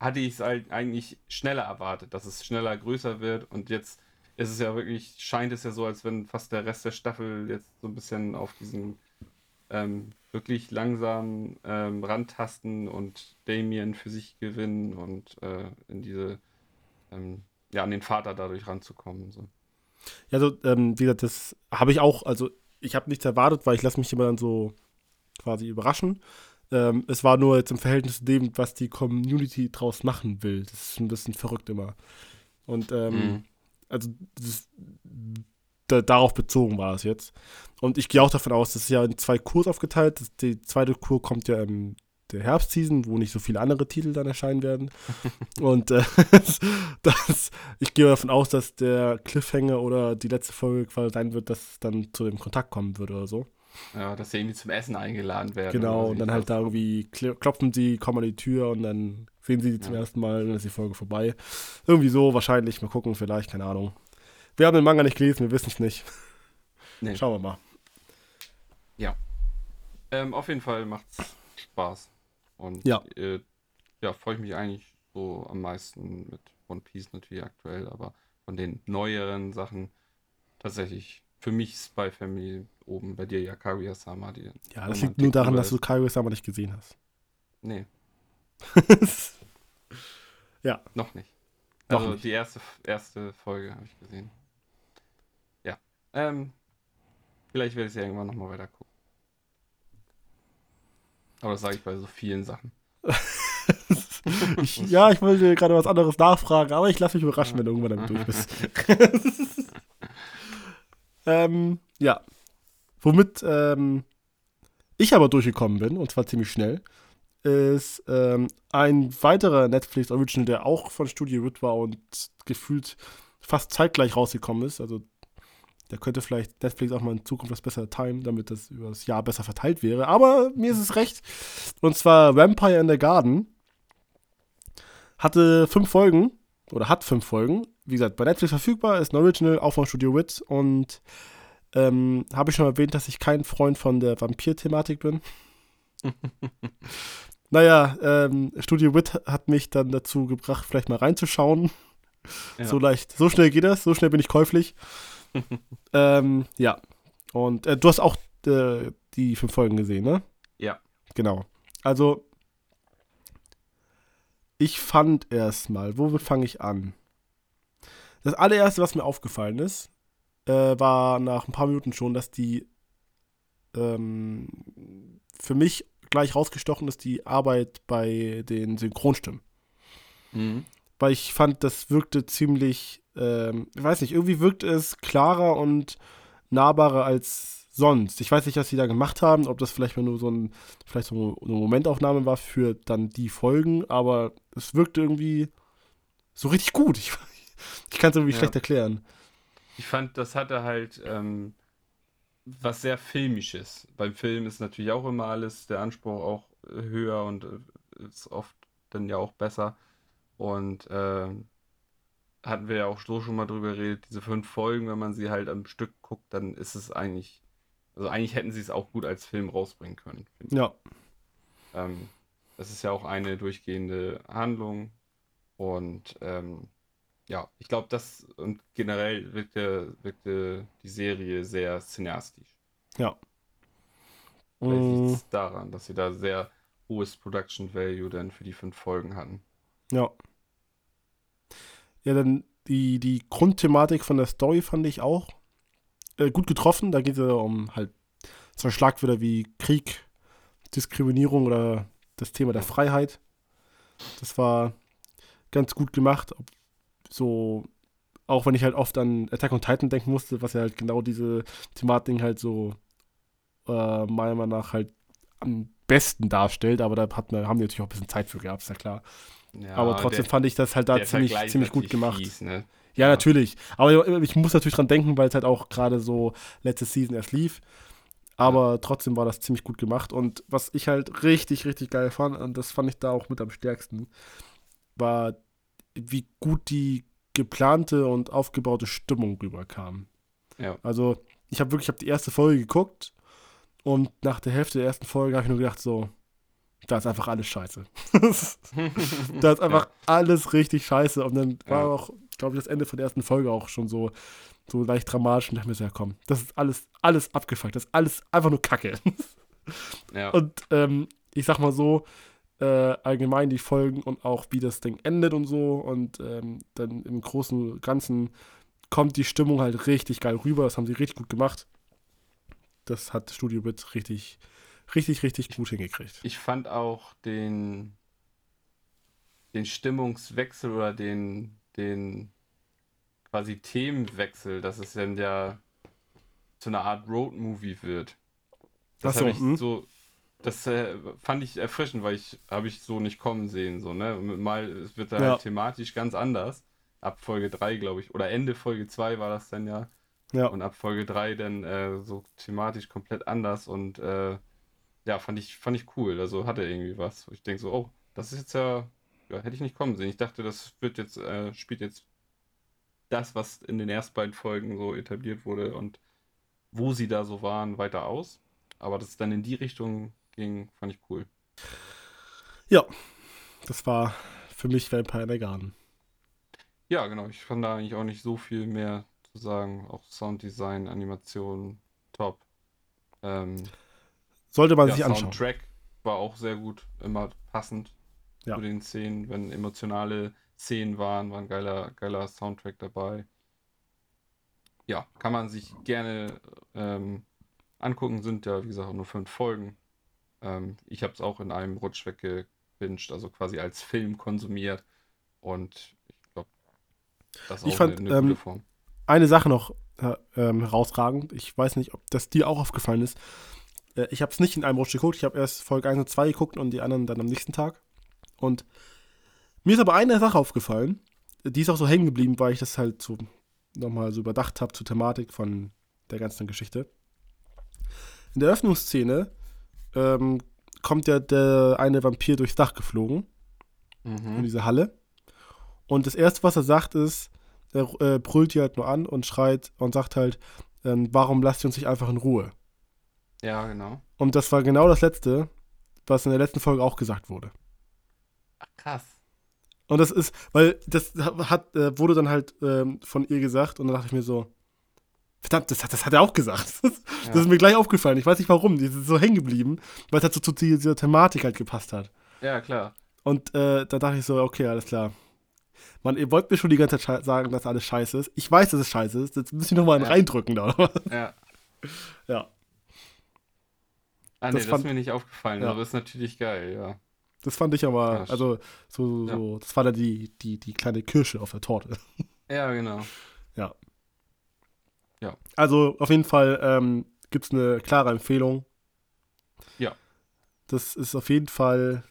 S1: hatte ich es halt eigentlich schneller erwartet, dass es schneller größer wird und jetzt ist es ja wirklich, scheint es ja so, als wenn fast der Rest der Staffel jetzt so ein bisschen auf diesen ähm, wirklich langsam ähm, rantasten und Damien für sich gewinnen und äh, in diese, ähm, ja, an den Vater dadurch ranzukommen. So.
S2: Ja, also, ähm, wie gesagt, das habe ich auch, also ich habe nichts erwartet, weil ich lasse mich immer dann so quasi überraschen. Ähm, es war nur jetzt im Verhältnis zu dem, was die Community draus machen will. Das ist ein bisschen verrückt immer. Und ähm,
S1: Mhm.
S2: also das, da, darauf bezogen war es jetzt. Und ich gehe auch davon aus, das ist ja in zwei Kurs aufgeteilt. Das, die zweite Kur kommt ja im der Herbstseason, wo nicht so viele andere Titel dann erscheinen werden. Und äh, das, ich gehe davon aus, dass der Cliffhanger oder die letzte Folge quasi sein wird, dass es dann zu dem Kontakt kommen wird oder so.
S1: Ja, dass sie irgendwie zum Essen eingeladen werden.
S2: Genau, und dann halt da irgendwie kl- klopfen sie, kommen an die Tür und dann sehen sie die zum
S1: Ja.
S2: ersten Mal dann ist die Folge vorbei. Irgendwie so, wahrscheinlich. Mal gucken, vielleicht, keine Ahnung. Wir haben den Manga nicht gelesen, wir wissen es nicht.
S1: Nee.
S2: Schauen wir mal.
S1: Ähm, auf jeden Fall macht's Spaß. Und
S2: Ja.
S1: äh, ja, freue ich mich eigentlich so am meisten mit One Piece natürlich aktuell, aber von den neueren Sachen tatsächlich für mich Spy Family oben, bei dir ja Kaguya-sama. Die
S2: ja, das liegt nur daran, dass du Kaguya-sama nicht gesehen hast.
S1: Nee.
S2: ja.
S1: Noch nicht. Also Noch nicht. die erste, erste Folge habe ich gesehen. Ähm, vielleicht werde ich ja irgendwann nochmal weiter gucken. Aber das sage ich bei so vielen Sachen.
S2: ich, ja, ich wollte gerade was anderes nachfragen, aber ich lasse mich überraschen, wenn du irgendwann damit durch bist. ähm, ja. Womit ähm, ich aber durchgekommen bin, und zwar ziemlich schnell, ist ähm, ein weiterer Netflix Original, der auch von Studio Rid war und gefühlt fast zeitgleich rausgekommen ist. Also da könnte vielleicht Netflix auch mal in Zukunft was besser timen, damit das über das Jahr besser verteilt wäre. Aber mir ist es recht. Und zwar Vampire in the Garden. Hatte fünf Folgen. Oder hat fünf Folgen. Wie gesagt, bei Netflix verfügbar. Ist ein Original, auch von Studio Wit. Und ähm, habe ich schon erwähnt, dass ich kein Freund von der Vampir-Thematik bin. naja, ähm, Studio Wit hat mich dann dazu gebracht, vielleicht mal reinzuschauen. Ja. So leicht, so schnell geht das, so schnell bin ich käuflich. ähm, ja. Und äh, du hast auch äh, die fünf Folgen gesehen, ne?
S1: Ja.
S2: Genau. Also, ich fand erstmal, womit fange ich an? Das allererste, was mir aufgefallen ist, äh, war nach ein paar Minuten schon, dass die ähm, für mich gleich rausgestochen ist, die Arbeit bei den Synchronstimmen. Mhm. Weil ich fand, das wirkte ziemlich ähm, ich weiß nicht, irgendwie wirkt es klarer und nahbarer als sonst. Ich weiß nicht, was sie da gemacht haben, ob das vielleicht mal nur so ein, vielleicht so eine Momentaufnahme war für dann die Folgen, aber es wirkt irgendwie so richtig gut. Ich, ich kann es irgendwie ja. schlecht erklären.
S1: Ich fand, das hatte halt ähm, was sehr Filmisches. Beim Film ist natürlich auch immer alles, der Anspruch auch höher und äh, ist oft dann ja auch besser. Und äh, hatten wir ja auch so schon mal drüber geredet, diese fünf Folgen, wenn man sie halt am Stück guckt, dann ist es eigentlich, also eigentlich hätten sie es auch gut als Film rausbringen können.
S2: Ja.
S1: Ähm, das ist ja auch eine durchgehende Handlung und ähm, ja, ich glaube, das und generell wirkte, wirkte die Serie sehr cineastisch.
S2: Ja.
S1: Vielleicht liegt es mm. daran, dass sie da sehr hohes Production Value dann für die fünf Folgen hatten.
S2: Ja. Ja, dann die, die Grundthematik von der Story fand ich auch äh, gut getroffen. Da geht es ja um halt so Schlagwörter wie Krieg, Diskriminierung oder das Thema der Freiheit. Das war ganz gut gemacht. So, auch wenn ich halt oft an Attack on Titan denken musste, was ja halt genau diese Thematik halt so äh, meiner Meinung nach halt am besten darstellt, aber da hat man, haben die natürlich auch ein bisschen Zeit für gehabt, ist ja klar. Ja, aber trotzdem der, fand ich das halt da ziemlich, ziemlich gut gemacht. Fies, ne? ja, ja, natürlich. Aber ich muss natürlich dran denken, weil es halt auch gerade so letzte Season erst lief. Aber ja. trotzdem war das ziemlich gut gemacht. Und was ich halt richtig, richtig geil fand, und das fand ich da auch mit am stärksten, war, wie gut die geplante und aufgebaute Stimmung rüberkam.
S1: Ja.
S2: Also, ich habe wirklich, ich habe die erste Folge geguckt und nach der Hälfte der ersten Folge habe ich nur gedacht, so, da ist einfach alles scheiße. da ist einfach ja. alles richtig scheiße. Und dann war ja. auch, glaube ich, das Ende von der ersten Folge auch schon so, so leicht dramatisch. Und dachte mir so, ja komm, das ist alles, alles abgefuckt. Das ist alles einfach nur Kacke.
S1: ja.
S2: Und ähm, ich sag mal so, äh, allgemein die Folgen und auch wie das Ding endet und so. Und ähm, dann im Großen und Ganzen kommt die Stimmung halt richtig geil rüber. Das haben sie richtig gut gemacht. Das hat Studio Bit richtig richtig, richtig gut hingekriegt.
S1: Ich fand auch den, den Stimmungswechsel oder den, den quasi Themenwechsel, dass es dann ja zu einer Art Road-Movie wird. Das so, ich hm? so, das äh, fand ich erfrischend, weil ich habe ich so nicht kommen sehen. So, ne? Mal es wird da ja. halt thematisch ganz anders. Ab Folge 3, glaube ich, oder Ende Folge 2 war das dann ja.
S2: Ja.
S1: Und ab Folge 3 dann äh, so thematisch komplett anders und äh, ja, fand ich, fand ich cool. Also hatte irgendwie was. Ich denke so, oh, das ist jetzt ja, ja, hätte ich nicht kommen sehen. Ich dachte, das wird jetzt, äh, spielt jetzt das, was in den ersten beiden Folgen so etabliert wurde und wo sie da so waren, weiter aus. Aber dass es dann in die Richtung ging, fand ich cool.
S2: Ja, das war für mich Vampire in der Garden.
S1: Ja, genau. Ich kann da eigentlich auch nicht so viel mehr zu sagen. Auch Sounddesign, Animation, top. Ähm,
S2: Sollte man
S1: ja,
S2: sich anschauen.
S1: Soundtrack war auch sehr gut, immer passend
S2: Ja.
S1: zu den Szenen. Wenn emotionale Szenen waren, war ein geiler, geiler Soundtrack dabei. Ja, kann man sich gerne ähm, angucken. Sind ja, wie gesagt, auch nur fünf Folgen. Ähm, ich habe es auch in einem Rutsch weggepincht, also quasi als Film konsumiert. Und ich glaube, das ist
S2: Ich
S1: auch
S2: fand,
S1: eine, eine gute
S2: ähm,
S1: Form.
S2: Eine Sache noch äh, ähm, herausragend. Ich weiß nicht, ob das dir auch aufgefallen ist. Äh, ich habe es nicht in einem Rutsch geguckt. Ich habe erst Folge 1 und 2 geguckt und die anderen dann am nächsten Tag. Und mir ist aber eine Sache aufgefallen. Die ist auch so hängen geblieben, weil ich das halt so nochmal so überdacht habe zur Thematik von der ganzen Geschichte. In der Öffnungsszene ähm, kommt ja der eine Vampir durchs Dach geflogen in
S1: Mhm.
S2: diese Halle. Und das erste, was er sagt, ist, er äh, brüllt die halt nur an und schreit und sagt halt, ähm, warum lasst ihr uns nicht einfach in Ruhe?
S1: Ja, genau.
S2: Und das war genau das letzte, was in der letzten Folge auch gesagt wurde.
S1: Ach, krass.
S2: Und das ist, weil das hat, äh, wurde dann halt ähm, von ihr gesagt und dann dachte ich mir so, verdammt, das hat, das hat er auch gesagt. Das,
S1: Ja.
S2: das ist mir gleich aufgefallen. Ich weiß nicht warum, die ist so hängen geblieben, weil es halt so zu dieser Thematik halt gepasst hat.
S1: Ja, klar.
S2: Und äh, da dachte ich so, okay, alles klar. Mann, ihr wollt mir schon die ganze Zeit sagen, dass alles scheiße ist. Ich weiß, dass es scheiße ist. Jetzt müssen wir nochmal einen
S1: Ja.
S2: reindrücken da. oder was?
S1: Ja.
S2: ja.
S1: Ah, nee,
S2: Das
S1: das,
S2: fand-
S1: ist mir nicht aufgefallen,
S2: Ja.
S1: aber ist natürlich geil, ja.
S2: Das fand ich aber,
S1: Ja,
S2: also, so,
S1: Ja.
S2: so, das war da die, die, die kleine Kirsche auf der Torte.
S1: Ja, genau.
S2: Also, auf jeden Fall ähm, gibt es eine klare Empfehlung.
S1: Ja.
S2: Das ist auf jeden Fall,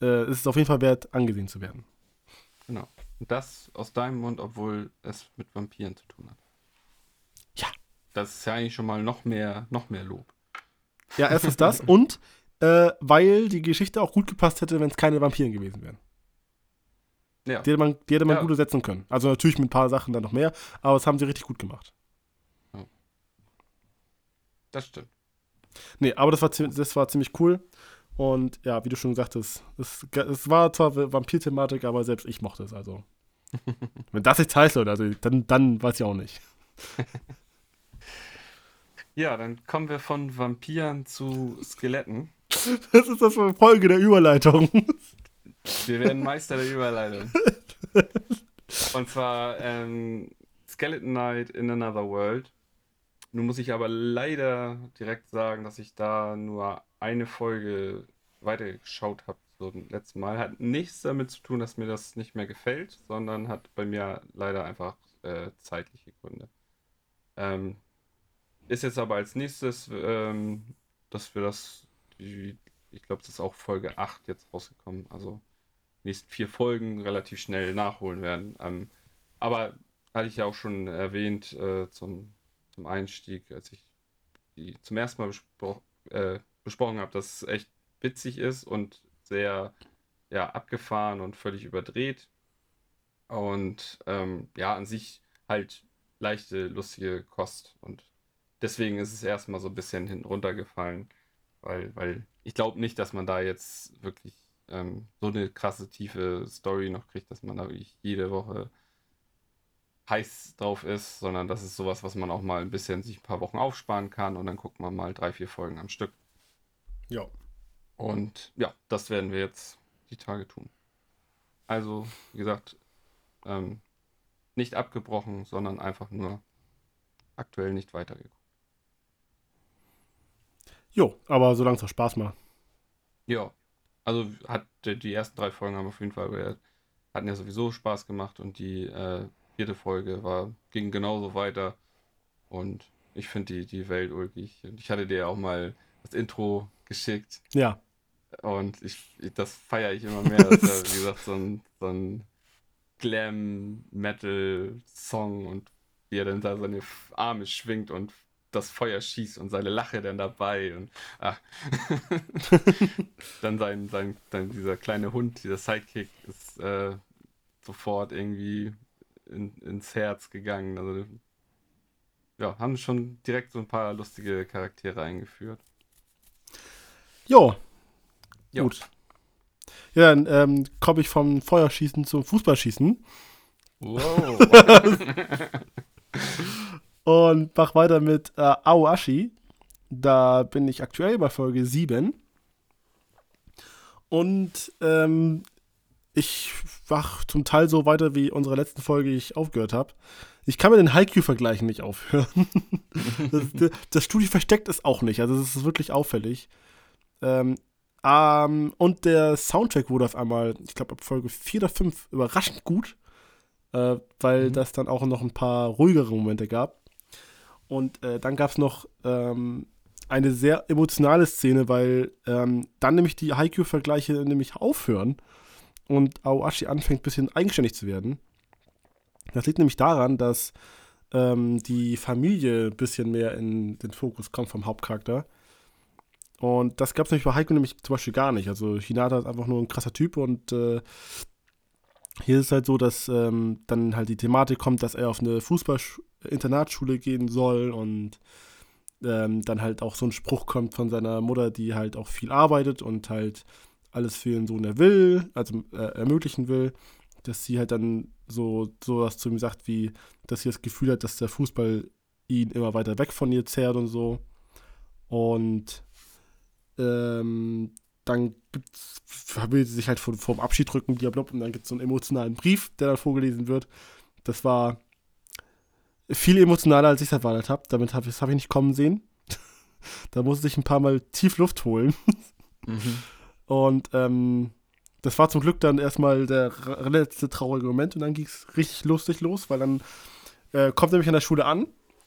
S2: äh, es ist auf jeden Fall wert, angesehen zu werden.
S1: Genau. Und das aus deinem Mund, obwohl es mit Vampiren zu tun hat.
S2: Ja.
S1: Das ist ja eigentlich schon mal noch mehr, noch mehr Lob.
S2: Ja, erstens das und äh, weil die Geschichte auch gut gepasst hätte, wenn es keine Vampiren gewesen wären.
S1: Ja.
S2: Die hätte man, die hätte man
S1: Ja.
S2: gut ersetzen können. Also natürlich mit ein paar Sachen dann noch mehr, aber das haben sie richtig gut gemacht.
S1: Das stimmt.
S2: Nee, aber das war, das war ziemlich cool. Und ja, wie du schon sagtest, es, es war zwar Vampir-Thematik, aber selbst ich mochte es. Also, wenn das nichts heißt, Leute, also, dann, dann weiß ich auch nicht.
S1: Ja, dann kommen wir von Vampiren zu Skeletten.
S2: Das ist das Folge der Überleitung.
S1: Wir werden Meister der Überleitung. Und zwar ähm, Skeleton Knight in Another World. Nun muss ich aber leider direkt sagen, dass ich da nur eine Folge weitergeschaut habe, so beim letzten Mal. Hat nichts damit zu tun, dass mir das nicht mehr gefällt, sondern hat bei mir leider einfach äh, zeitliche Gründe. Ähm, ist jetzt aber als nächstes, ähm, dass wir das, ich glaube, das ist auch Folge 8 jetzt rausgekommen, also nächsten vier Folgen relativ schnell nachholen werden. Ähm, aber hatte ich ja auch schon erwähnt äh, zum, zum Einstieg, als ich die zum ersten Mal bespro äh, besprochen habe, dass es echt witzig ist und sehr ja, abgefahren und völlig überdreht. Und ähm, ja, an sich halt leichte, lustige Kost. Und deswegen ist es erstmal so ein bisschen hinten runtergefallen, weil, weil ich glaube nicht, dass man da jetzt wirklich ähm, so eine krasse, tiefe Story noch kriegt, dass man da wirklich jede Woche heiß drauf ist, sondern das ist sowas, was man auch mal ein bisschen sich ein paar Wochen aufsparen kann und dann guckt man mal drei, vier Folgen am Stück.
S2: Ja.
S1: Und ja, das werden wir jetzt die Tage tun. Also, wie gesagt, ähm, nicht abgebrochen, sondern einfach nur aktuell nicht weitergeguckt.
S2: Jo, aber solange es auch Spaß macht.
S1: Ja, also hat die ersten drei Folgen haben auf jeden Fall äh, hatten ja sowieso Spaß gemacht und die äh, vierte Folge war ging genauso weiter und ich finde die die Welt ulkig. Und ich hatte dir ja auch mal das Intro geschickt
S2: Ja.
S1: und ich, ich das feiere ich immer mehr. Das ist ja, wie gesagt so ein, so ein Glam-Metal-Song und wie er dann da seine Arme schwingt und das Feuer schießt und seine Lache dann dabei und ah. dann sein, sein, dann dieser kleine Hund, dieser Sidekick ist äh, sofort irgendwie in, ins Herz gegangen. Also ja, haben schon direkt so ein paar lustige Charaktere eingeführt.
S2: Jo.
S1: Jo.
S2: Gut. Ja, dann ähm, komme ich vom Feuerschießen zum Fußballschießen.
S1: Wow.
S2: und mach weiter mit äh, Aoashi. Da bin ich aktuell bei Folge 7. Und ähm, ich mach zum Teil so weiter, wie unsere letzten Folge ich aufgehört habe. Ich kann mir den Haiku-Vergleich nicht aufhören. das, das Studio versteckt es auch nicht. Also es ist wirklich auffällig. Ähm, ähm, und der Soundtrack wurde auf einmal, ich glaube, ab Folge 4 oder 5 überraschend gut, äh, weil mhm. das dann auch noch ein paar ruhigere Momente gab. Und äh, dann gab es noch ähm, eine sehr emotionale Szene, weil ähm, dann nämlich die Haikyuu-Vergleiche nämlich aufhören und Aoashi anfängt ein bisschen eigenständig zu werden. Das liegt nämlich daran, dass ähm, die Familie ein bisschen mehr in den Fokus kommt vom Hauptcharakter. Und das gab es nämlich bei Heiko nämlich zum Beispiel gar nicht. Also Hinata ist einfach nur ein krasser Typ und äh, hier ist es halt so, dass ähm, dann halt die Thematik kommt, dass er auf eine Fußball-Internatsschule gehen soll und ähm, dann halt auch so ein Spruch kommt von seiner Mutter, die halt auch viel arbeitet und halt alles für ihren Sohn er will, also äh, ermöglichen will, dass sie halt dann so sowas zu ihm sagt, wie, dass sie das Gefühl hat, dass der Fußball ihn immer weiter weg von ihr zerrt und so. Und ähm, dann will sie sich halt vom, vom Abschied drücken, blablabla, und dann gibt es so einen emotionalen Brief, der dann vorgelesen wird. Das war viel emotionaler, als ich es erwartet habe. Damit habe hab ich nicht kommen sehen. da musste ich ein paar Mal tief Luft holen. mhm. Und ähm, das war zum Glück dann erstmal der letzte traurige Moment und dann ging es richtig lustig los, weil dann äh, kommt nämlich an der Schule an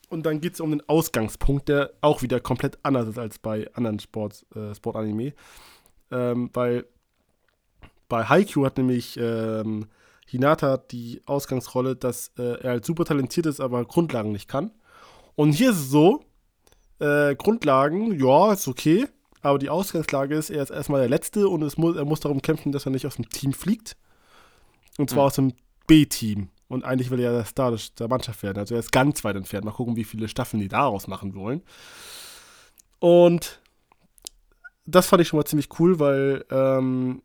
S2: und dann geht es um den Ausgangspunkt, der auch wieder komplett anders ist als bei anderen Sports, äh, Sportanime. Ähm, weil bei Haikyuu hat nämlich ähm, Hinata die Ausgangsrolle, dass äh, er halt super talentiert ist, aber Grundlagen nicht kann. Und hier ist es so, äh, Grundlagen, ja, ist okay, aber die Ausgangslage ist, er ist erstmal der Letzte und es muss, er muss darum kämpfen, dass er nicht aus dem Team fliegt. Und zwar mhm. aus dem B-Team. Und eigentlich will er ja der Star der Mannschaft werden. Also er ist ganz weit entfernt. Mal gucken, wie viele Staffeln die daraus machen wollen. Und das fand ich schon mal ziemlich cool, weil ähm,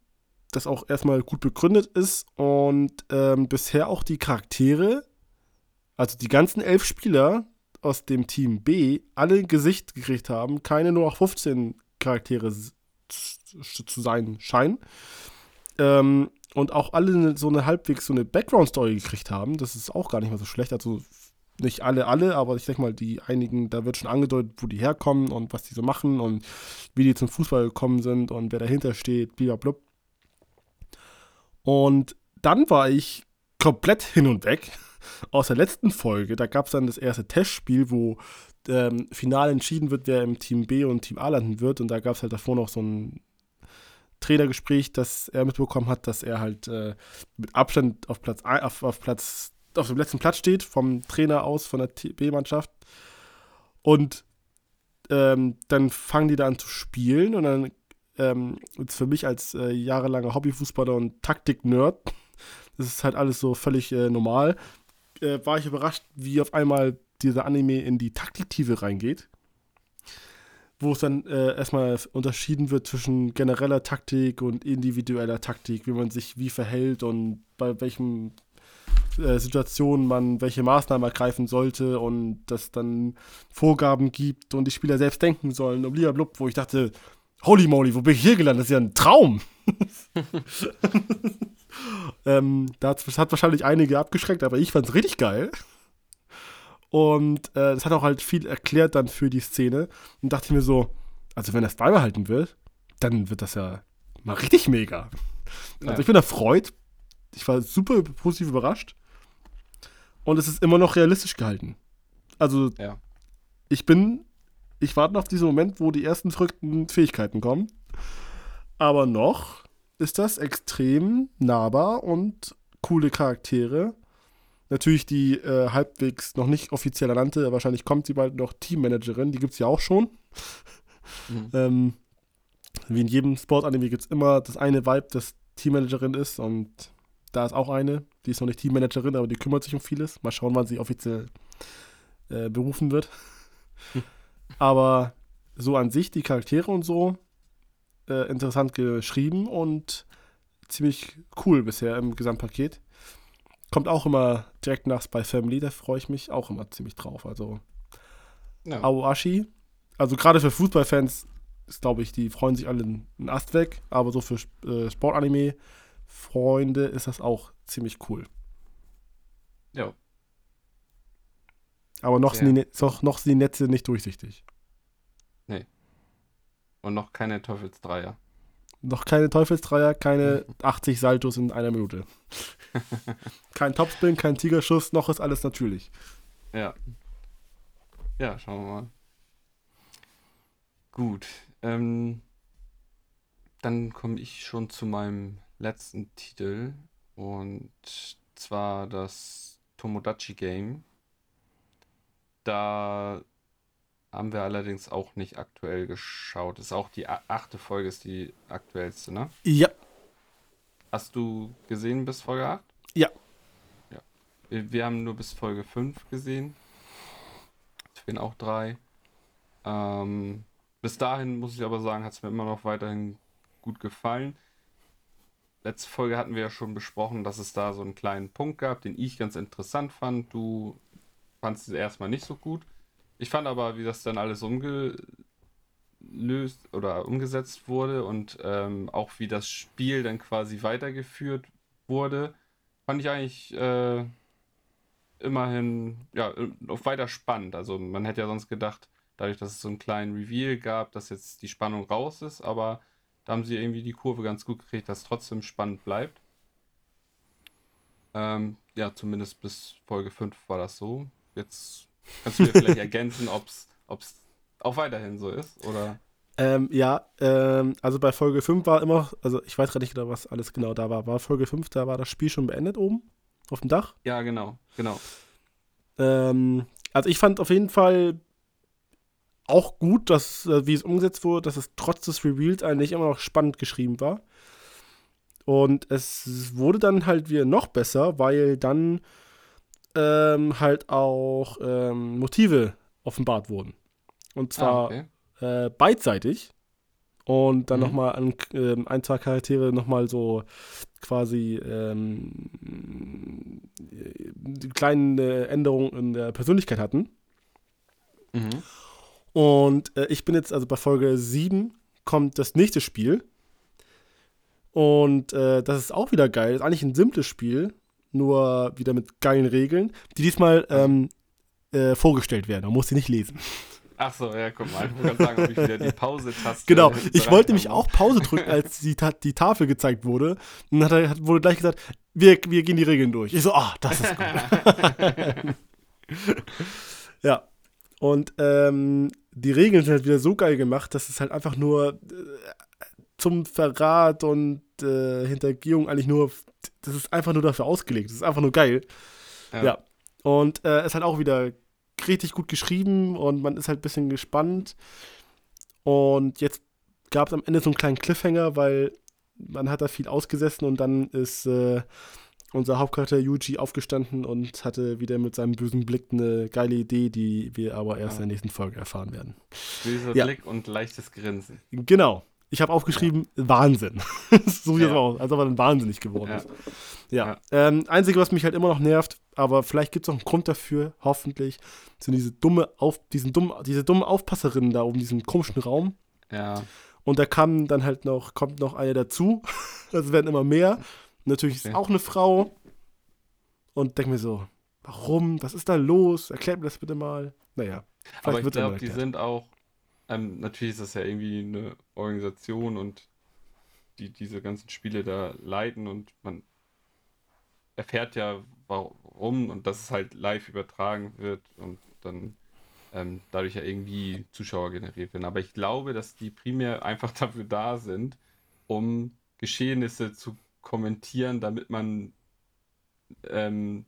S2: das auch erstmal gut begründet ist und ähm, bisher auch die Charaktere, also die ganzen elf Spieler aus dem Team B, alle Gesicht gekriegt haben, keine nur auch 15 Charaktere zu sein scheinen. Ähm, und auch alle so eine halbwegs so eine Background-Story gekriegt haben. Das ist auch gar nicht mal so schlecht. Also nicht alle, alle, aber ich denke mal, die einigen, da wird schon angedeutet, wo die herkommen und was die so machen und wie die zum Fußball gekommen sind und wer dahinter steht, blablabla. Und dann war ich komplett hin und weg aus der letzten Folge. Da gab es dann das erste Testspiel, wo ähm, final entschieden wird, wer im Team B und Team A landen wird. Und da gab es halt davor noch so ein Trainergespräch, dass er mitbekommen hat, dass er halt äh, mit Abstand auf Platz, auf, auf Platz, auf dem letzten Platz steht, vom Trainer aus, von der B-Mannschaft. Und ähm, dann fangen die da an zu spielen und dann ähm, ist für mich als äh, jahrelanger Hobbyfußballer und Taktik-Nerd, das ist halt alles so völlig äh, normal, äh, war ich überrascht, wie auf einmal dieser Anime in die Taktiktiefe reingeht. Wo es dann äh, erstmal unterschieden wird zwischen genereller Taktik und individueller Taktik, wie man sich wie verhält und bei welchen äh, Situationen man welche Maßnahmen ergreifen sollte und dass dann Vorgaben gibt und die Spieler selbst denken sollen und blub, wo ich dachte, holy moly, wo bin ich hier gelandet? Das ist ja ein Traum. ähm, das hat wahrscheinlich einige abgeschreckt, aber ich fand es richtig geil. Und äh, das hat auch halt viel erklärt dann für die Szene. Und dachte mir so, also wenn das beibehalten wird, dann wird das ja mal richtig mega. Also ja. ich bin erfreut. Ich war super positiv überrascht. Und es ist immer noch realistisch gehalten. Also ja. ich bin, ich warte auf diesen Moment, wo die ersten verrückten Fähigkeiten kommen. Aber noch ist das extrem nahbar und coole Charaktere Natürlich die äh, halbwegs noch nicht offiziell ernannte, wahrscheinlich kommt sie bald noch Teammanagerin, die gibt es ja auch schon. Mhm. ähm, wie in jedem Sportanime gibt es immer das eine Vibe, das Teammanagerin ist und da ist auch eine, die ist noch nicht Teammanagerin, aber die kümmert sich um vieles. Mal schauen, wann sie offiziell äh, berufen wird. Hm. Aber so an sich, die Charaktere und so, äh, interessant geschrieben und ziemlich cool bisher im Gesamtpaket. Kommt auch immer direkt nach Spy Family, da freue ich mich auch immer ziemlich drauf. Also ja. Aoashi, also gerade für Fußballfans ist, glaube ich, die freuen sich alle einen Ast weg, aber so für äh, Sportanime-Freunde ist das auch ziemlich cool.
S1: Ja.
S2: Aber noch sind, die, noch, noch sind die Netze nicht durchsichtig.
S1: Nee. Und noch keine Teufelsdreier.
S2: Noch keine Teufelsdreier, keine 80 Saltos in einer Minute. kein Topspin, kein Tigerschuss, noch ist alles natürlich.
S1: Ja. Ja, schauen wir mal. Gut. Ähm, dann komme ich schon zu meinem letzten Titel. Und zwar das Tomodachi Game. Da haben wir allerdings auch nicht aktuell geschaut. Ist auch die achte Folge, ist die aktuellste, ne?
S2: Ja.
S1: Hast du gesehen bis Folge 8?
S2: Ja.
S1: Ja. Wir haben nur bis Folge 5 gesehen. Ich bin auch drei. Ähm, bis dahin muss ich aber sagen, hat es mir immer noch weiterhin gut gefallen. Letzte Folge hatten wir ja schon besprochen, dass es da so einen kleinen Punkt gab, den ich ganz interessant fand. Du fandest es erstmal nicht so gut. Ich fand aber, wie das dann alles umgelöst oder umgesetzt wurde und ähm, auch wie das Spiel dann quasi weitergeführt wurde, fand ich eigentlich äh, immerhin ja, weiter spannend. Also man hätte ja sonst gedacht, dadurch, dass es so einen kleinen Reveal gab, dass jetzt die Spannung raus ist, aber da haben sie irgendwie die Kurve ganz gut gekriegt, dass trotzdem spannend bleibt. Ähm, ja, zumindest bis Folge 5 war das so. Jetzt Kannst du mir vielleicht ergänzen, ob es auch weiterhin so ist? Oder?
S2: Ähm, ja, ähm, also bei Folge 5 war immer, also ich weiß gar nicht genau, was alles genau da war. War Folge 5, da war das Spiel schon beendet oben auf dem Dach?
S1: Ja, genau, genau.
S2: Ähm, also ich fand auf jeden Fall auch gut, dass, äh, wie es umgesetzt wurde, dass es trotz des Reveals eigentlich immer noch spannend geschrieben war. Und es wurde dann halt wieder noch besser, weil dann ähm, halt auch ähm, Motive offenbart wurden. Und zwar ah, okay. äh, beidseitig. Und dann mhm. nochmal an äh, ein, zwei Charaktere nochmal so quasi ähm, die kleinen äh, Änderungen in der Persönlichkeit hatten. Mhm. Und äh, ich bin jetzt, also bei Folge 7 kommt das nächste Spiel. Und äh, das ist auch wieder geil. Das ist eigentlich ein simples Spiel nur wieder mit geilen Regeln, die diesmal ähm, äh, vorgestellt werden. Man muss sie nicht lesen.
S1: Ach so, ja, guck mal. Ich wollte sagen, ob ich wieder die Pause-Taste.
S2: Genau, ich wollte nämlich auch Pause drücken, als die, die Tafel gezeigt wurde. Und dann hat er, wurde gleich gesagt, wir, wir gehen die Regeln durch. Ich so, ah, das ist gut. ja. Und ähm, die Regeln sind halt wieder so geil gemacht, dass es halt einfach nur äh, zum Verrat und äh, Hintergehung eigentlich nur das ist einfach nur dafür ausgelegt. Das ist einfach nur geil. Ja. ja. Und äh, ist halt auch wieder richtig gut geschrieben und man ist halt ein bisschen gespannt. Und jetzt gab es am Ende so einen kleinen Cliffhanger, weil man hat da viel ausgesessen und dann ist äh, unser Hauptcharakter Yuji aufgestanden und hatte wieder mit seinem bösen Blick eine geile Idee, die wir aber erst ja. in der nächsten Folge erfahren werden.
S1: Böser ja. Blick und leichtes Grinsen.
S2: Genau. Ich habe aufgeschrieben, ja. Wahnsinn. so wie ja. das auch, als ob er dann wahnsinnig geworden ja. ist. Ja. ja. Ähm, Einzige, was mich halt immer noch nervt, aber vielleicht gibt es auch einen Grund dafür, hoffentlich, sind diese dumme Auf, diesen dumm, diese dummen Aufpasserinnen da oben, diesen komischen Raum.
S1: Ja.
S2: Und da kam dann halt noch, kommt noch eine dazu. das werden immer mehr. Natürlich ist okay. auch eine Frau. Und denke mir so, warum? Was ist da los? Erklärt mir das bitte mal. Naja.
S1: Aber ich glaube, die sind auch ähm, natürlich ist das ja irgendwie eine Organisation und die diese ganzen Spiele da leiten und man erfährt ja, warum und dass es halt live übertragen wird und dann ähm, dadurch ja irgendwie Zuschauer generiert werden. Aber ich glaube, dass die primär einfach dafür da sind, um Geschehnisse zu kommentieren, damit man ähm,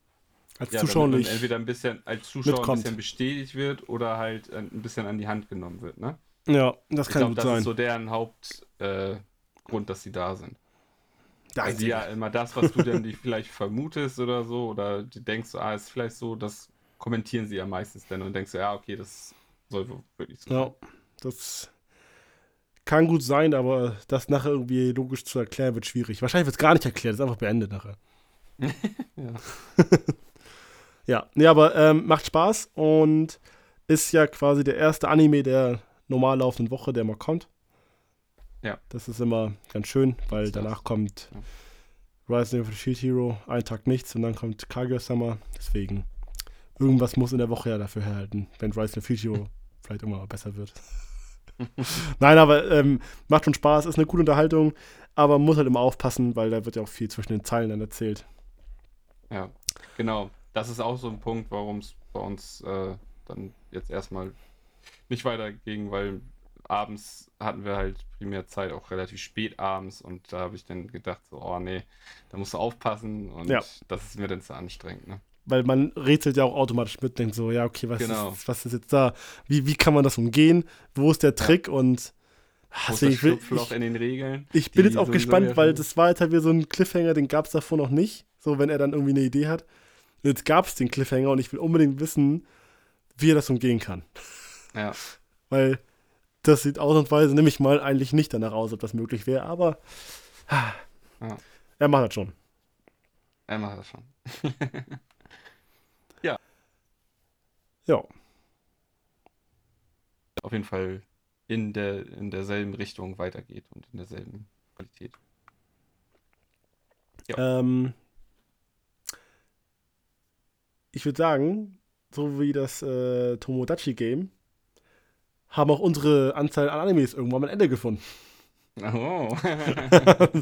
S2: als ja, Zuschauer nicht
S1: entweder ein bisschen als Zuschauer mitkommt. ein bisschen bestätigt wird oder halt äh, ein bisschen an die Hand genommen wird, ne?
S2: Ja, das kann ich glaub, gut
S1: das
S2: sein. Das
S1: ist so deren Hauptgrund, äh, dass sie da sind. Also ja, immer das, was du dann vielleicht vermutest oder so, oder du denkst, ah, ist vielleicht so, das kommentieren sie ja meistens dann und denkst, ja, okay, das soll wirklich so
S2: Ja, das kann gut sein, aber das nachher irgendwie logisch zu erklären wird schwierig. Wahrscheinlich wird es gar nicht erklärt, ist einfach beendet nachher.
S1: ja.
S2: Ja, nee, aber ähm, macht Spaß und ist ja quasi der erste Anime der normal laufenden Woche, der mal kommt.
S1: Ja.
S2: Das ist immer ganz schön, weil
S1: Ist das.
S2: danach kommt
S1: Ja.
S2: Rising of the Shield Hero, ein Tag nichts und dann kommt Kaguya-sama. Deswegen, irgendwas muss in der Woche ja dafür herhalten, wenn Rising of the Shield Hero vielleicht irgendwann mal besser wird. Nein, aber ähm, macht schon Spaß, ist eine gute Unterhaltung, aber man muss halt immer aufpassen, weil da wird ja auch viel zwischen den Zeilen dann erzählt.
S1: Ja, genau. Das ist auch so ein Punkt, warum es bei uns äh, dann jetzt erstmal nicht weiterging, weil abends hatten wir halt primär Zeit, auch relativ spät abends und da habe ich dann gedacht, so, oh nee, da musst du aufpassen und
S2: Ja.
S1: das ist mir dann zu anstrengend, ne?
S2: Weil man rätselt ja auch automatisch mit, denkt so, ja, okay, was,
S1: Genau.
S2: ist, was ist jetzt da? Wie, wie kann man das umgehen? Wo ist der Trick? Und
S1: Wo ist
S2: deswegen,
S1: das
S2: ich, will, ich,
S1: in den Regeln?
S2: ich bin jetzt auch gespannt,
S1: ja
S2: weil das war jetzt halt wieder so ein Cliffhanger, den gab es davor noch nicht. So, wenn er dann irgendwie eine Idee hat. Und jetzt gab es den Cliffhanger und ich will unbedingt wissen, wie er das umgehen kann.
S1: Ja,
S2: Weil das sieht ausnahmsweise nämlich mal eigentlich nicht danach aus, ob das möglich wäre, aber
S1: Ja.
S2: er macht das schon.
S1: er macht das schon.
S2: Ja,
S1: Auf jeden Fall in, der, in derselben Richtung weitergeht und in derselben Qualität.
S2: Ähm, ich würde sagen, so wie das äh, Tomodachi-Game, haben auch unsere Anzahl an Animes irgendwann mal ein Ende gefunden.
S1: Oh.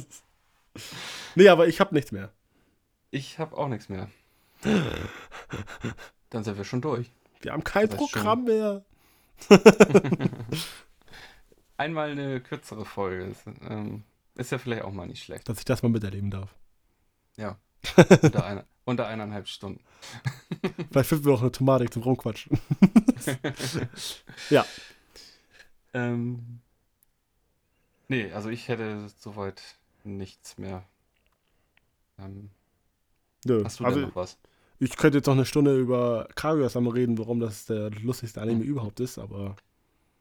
S2: nee, aber ich habe nichts mehr.
S1: ich habe auch nichts mehr. Dann sind wir schon durch.
S2: Wir haben kein
S1: Das heißt
S2: Programm mehr.
S1: Einmal eine kürzere Folge. Ist, ähm, ist ja vielleicht auch mal nicht schlecht.
S2: Dass ich das mal miterleben darf.
S1: Ja. Unter, einer, unter eineinhalb Stunden.
S2: Vielleicht finden wir auch eine Thematik zum Rumquatschen. ja.
S1: Ähm, nee, also ich hätte soweit nichts mehr. Ähm,
S2: Nö.
S1: hast du
S2: also,
S1: denn noch was?
S2: ich könnte jetzt noch eine Stunde über Kaguya-sama reden, warum das der lustigste Anime überhaupt ist, aber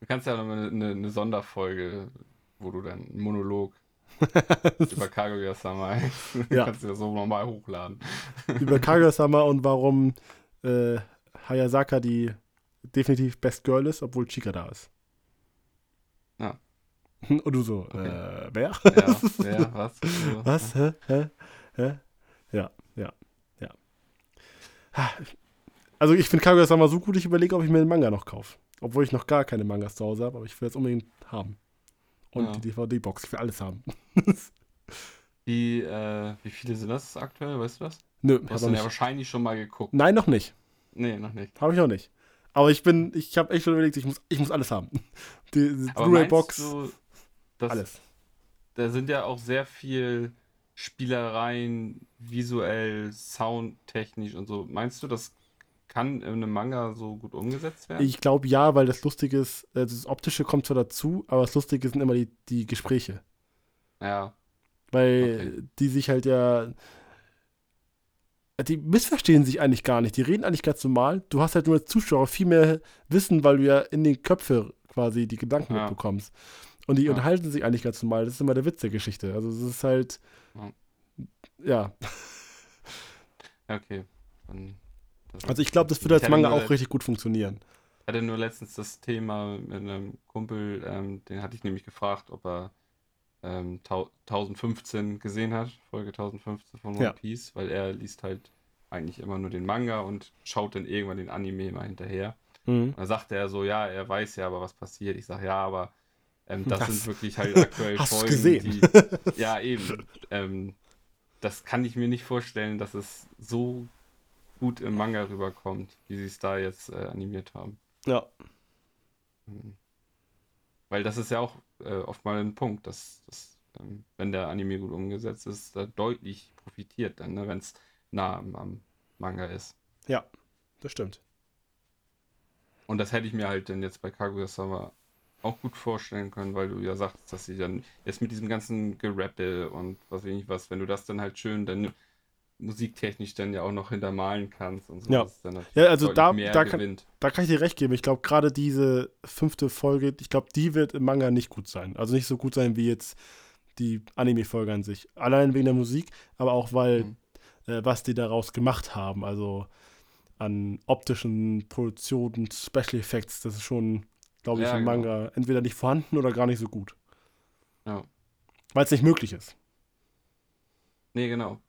S1: Du kannst ja noch eine, eine, eine Sonderfolge, wo du dann einen Monolog über Kaguya-sama
S2: Ja.
S1: kannst du ja so nochmal hochladen.
S2: über Kaguya-sama und warum äh, Hayasaka die definitiv Best Girl ist, obwohl Chika da ist.
S1: Ja.
S2: Und du so,
S1: Okay.
S2: äh, wer?
S1: Ja, wer, was?
S2: Was? Hä? Hä? Hä? Ja, ja, ja. Also ich finde Kaguya-sama so gut, ich überlege, ob ich mir den Manga noch kaufe. Obwohl ich noch gar keine Mangas zu Hause habe, aber ich will jetzt unbedingt haben. Und
S1: Ja.
S2: die DVD-Box, ich will alles haben.
S1: Wie, äh, wie viele sind das aktuell, weißt du das?
S2: Nö,
S1: Du hast dann ja wahrscheinlich schon mal geguckt.
S2: Nein, noch nicht.
S1: Nee, noch nicht.
S2: Habe ich noch nicht. Aber ich bin, ich habe echt schon überlegt, ich muss, ich muss alles haben. Die, die Blu-ray-Box,
S1: du,
S2: alles.
S1: da sind ja auch sehr viel Spielereien, visuell, soundtechnisch und so. Meinst du, das kann in einem Manga so gut umgesetzt werden?
S2: Ich glaube ja, weil das Lustige ist, äh, das Optische kommt zwar dazu, aber das Lustige sind immer die, die Gespräche.
S1: ja,
S2: Weil
S1: Okay.
S2: die sich halt ja. Die missverstehen sich eigentlich gar nicht. Die reden eigentlich ganz normal. Du hast halt nur als Zuschauer viel mehr Wissen, weil du ja in den Köpfe quasi die Gedanken
S1: Ja.
S2: mitbekommst. Und die
S1: Ja.
S2: unterhalten sich eigentlich ganz normal. Das ist immer der Witz der Geschichte. Also es ist halt. Ja.
S1: okay. Dann,
S2: Also ich glaube, das würde als Manga auch richtig gut funktionieren.
S1: Ich hatte nur letztens das Thema mit einem Kumpel, ähm, den hatte ich nämlich gefragt, ob er ähm, tau- 1015 gesehen hat, Folge 1015 von One
S2: Ja.
S1: Piece, weil er liest halt eigentlich immer nur den Manga und schaut dann irgendwann den Anime mal hinterher.
S2: Mhm.
S1: Und da sagte er so, ja, er weiß ja aber, was passiert. Ich sage, ja, aber ähm, das
S2: Das-
S1: sind wirklich halt aktuell
S2: Hast
S1: Folgen,
S2: gesehen?
S1: die. Ja, eben. Ähm, das kann ich mir nicht vorstellen, dass es so gut im Manga rüberkommt, wie sie es da jetzt äh, animiert haben.
S2: Ja.
S1: Mhm. Weil das ist ja auch äh, oft mal ein Punkt, dass, dass ähm, wenn der Anime gut umgesetzt ist, da deutlich profitiert dann, ne, wenn es nah am, am Manga ist.
S2: Ja. Das stimmt.
S1: Und das hätte ich mir halt dann jetzt bei Kaguya-sama auch gut vorstellen können, weil du ja sagst, dass sie dann jetzt mit diesem ganzen Gerappel und was weiß ich was, wenn du das dann halt schön dann musiktechnisch dann ja auch noch hintermalen kannst und so.
S2: Ja. Ja, also da- da kann-. Da kann ich dir recht geben. Ich glaube, gerade diese fünfte Folge, ich glaube, die wird im Manga nicht gut sein. Also nicht so gut sein wie jetzt die Anime-Folge an sich. Allein wegen der Musik, aber auch weil,
S1: Mhm.
S2: äh, was die daraus gemacht haben. Also an optischen Produktionen, Special Effects, das ist schon, glaube ich,
S1: Ja,
S2: im
S1: genau.
S2: Manga entweder nicht vorhanden oder gar nicht so gut.
S1: Ja.
S2: Weil es nicht möglich ist.
S1: Nee, genau.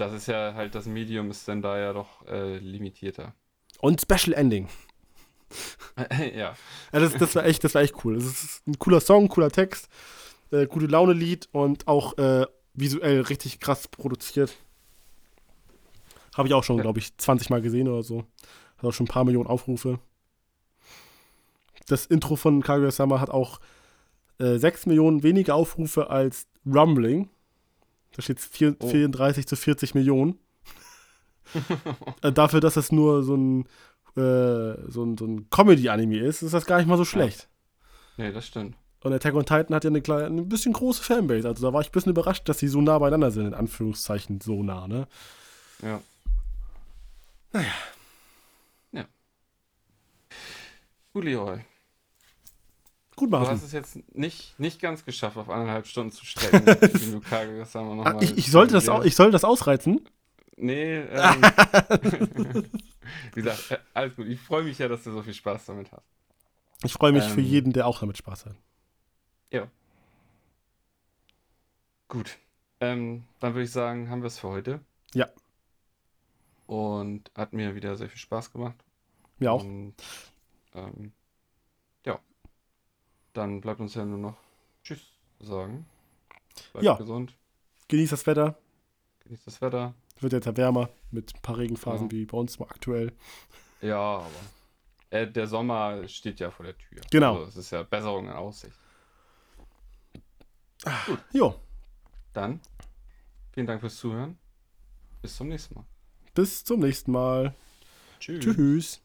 S1: Das ist ja halt, das Medium ist dann da ja doch äh, limitierter.
S2: Und Special Ending.
S1: ja.
S2: Ja, das, das war echt, das war echt cool. Das ist ein cooler Song, cooler Text, äh, gute Laune-Lied und auch äh, visuell richtig krass produziert. Habe ich auch schon, glaube ich, 20 Mal gesehen oder so. Hat auch schon ein paar Millionen Aufrufe. Das Intro von Kaguya-sama hat auch äh, 6 Millionen weniger Aufrufe als Rumbling. Da steht vier,
S1: Oh.
S2: 34 zu 40 Millionen. äh, dafür, dass es nur so ein, äh, so ein, so ein Comedy-Anime ist, ist das gar nicht mal so schlecht.
S1: Nee, das stimmt.
S2: Und Attack on Titan hat ja eine, kleine, ein bisschen große Fanbase. Also da war ich ein bisschen überrascht, dass die so nah beieinander sind, in Anführungszeichen so nah, ne?
S1: Ja.
S2: Naja.
S1: Ja. Julio,
S2: Gut
S1: du
S2: machen.
S1: hast es jetzt nicht, nicht ganz geschafft, auf eineinhalb Stunden zu strecken. du
S2: Ah, ich, ich, sollte das, au- ich sollte das ausreizen.
S1: Nee, ähm, wie gesagt, äh, alles gut. Ich freue mich ja, dass du so viel Spaß damit hast.
S2: Ich freue mich für
S1: Ähm.
S2: jeden, der auch damit Spaß hat.
S1: Gut. Ähm, dann würde ich sagen, haben wir es für heute.
S2: Ja.
S1: Und hat mir wieder sehr viel Spaß gemacht.
S2: Mir auch.
S1: Und, ähm, ja. Dann bleibt uns ja nur noch Tschüss sagen. Bleibt
S2: Ja.
S1: gesund.
S2: Genießt das Wetter.
S1: Genießt das Wetter.
S2: Wird jetzt ja wärmer mit ein paar Regenphasen
S1: Ja.
S2: wie bei uns mal aktuell.
S1: Ja, aber äh, der Sommer steht ja vor der Tür.
S2: Genau.
S1: Also, es ist ja Besserung in Aussicht.
S2: Jo,
S1: Dann vielen Dank fürs Zuhören. Bis zum nächsten Mal.
S2: bis zum nächsten Mal.
S1: Tschüss.
S2: Tschüss.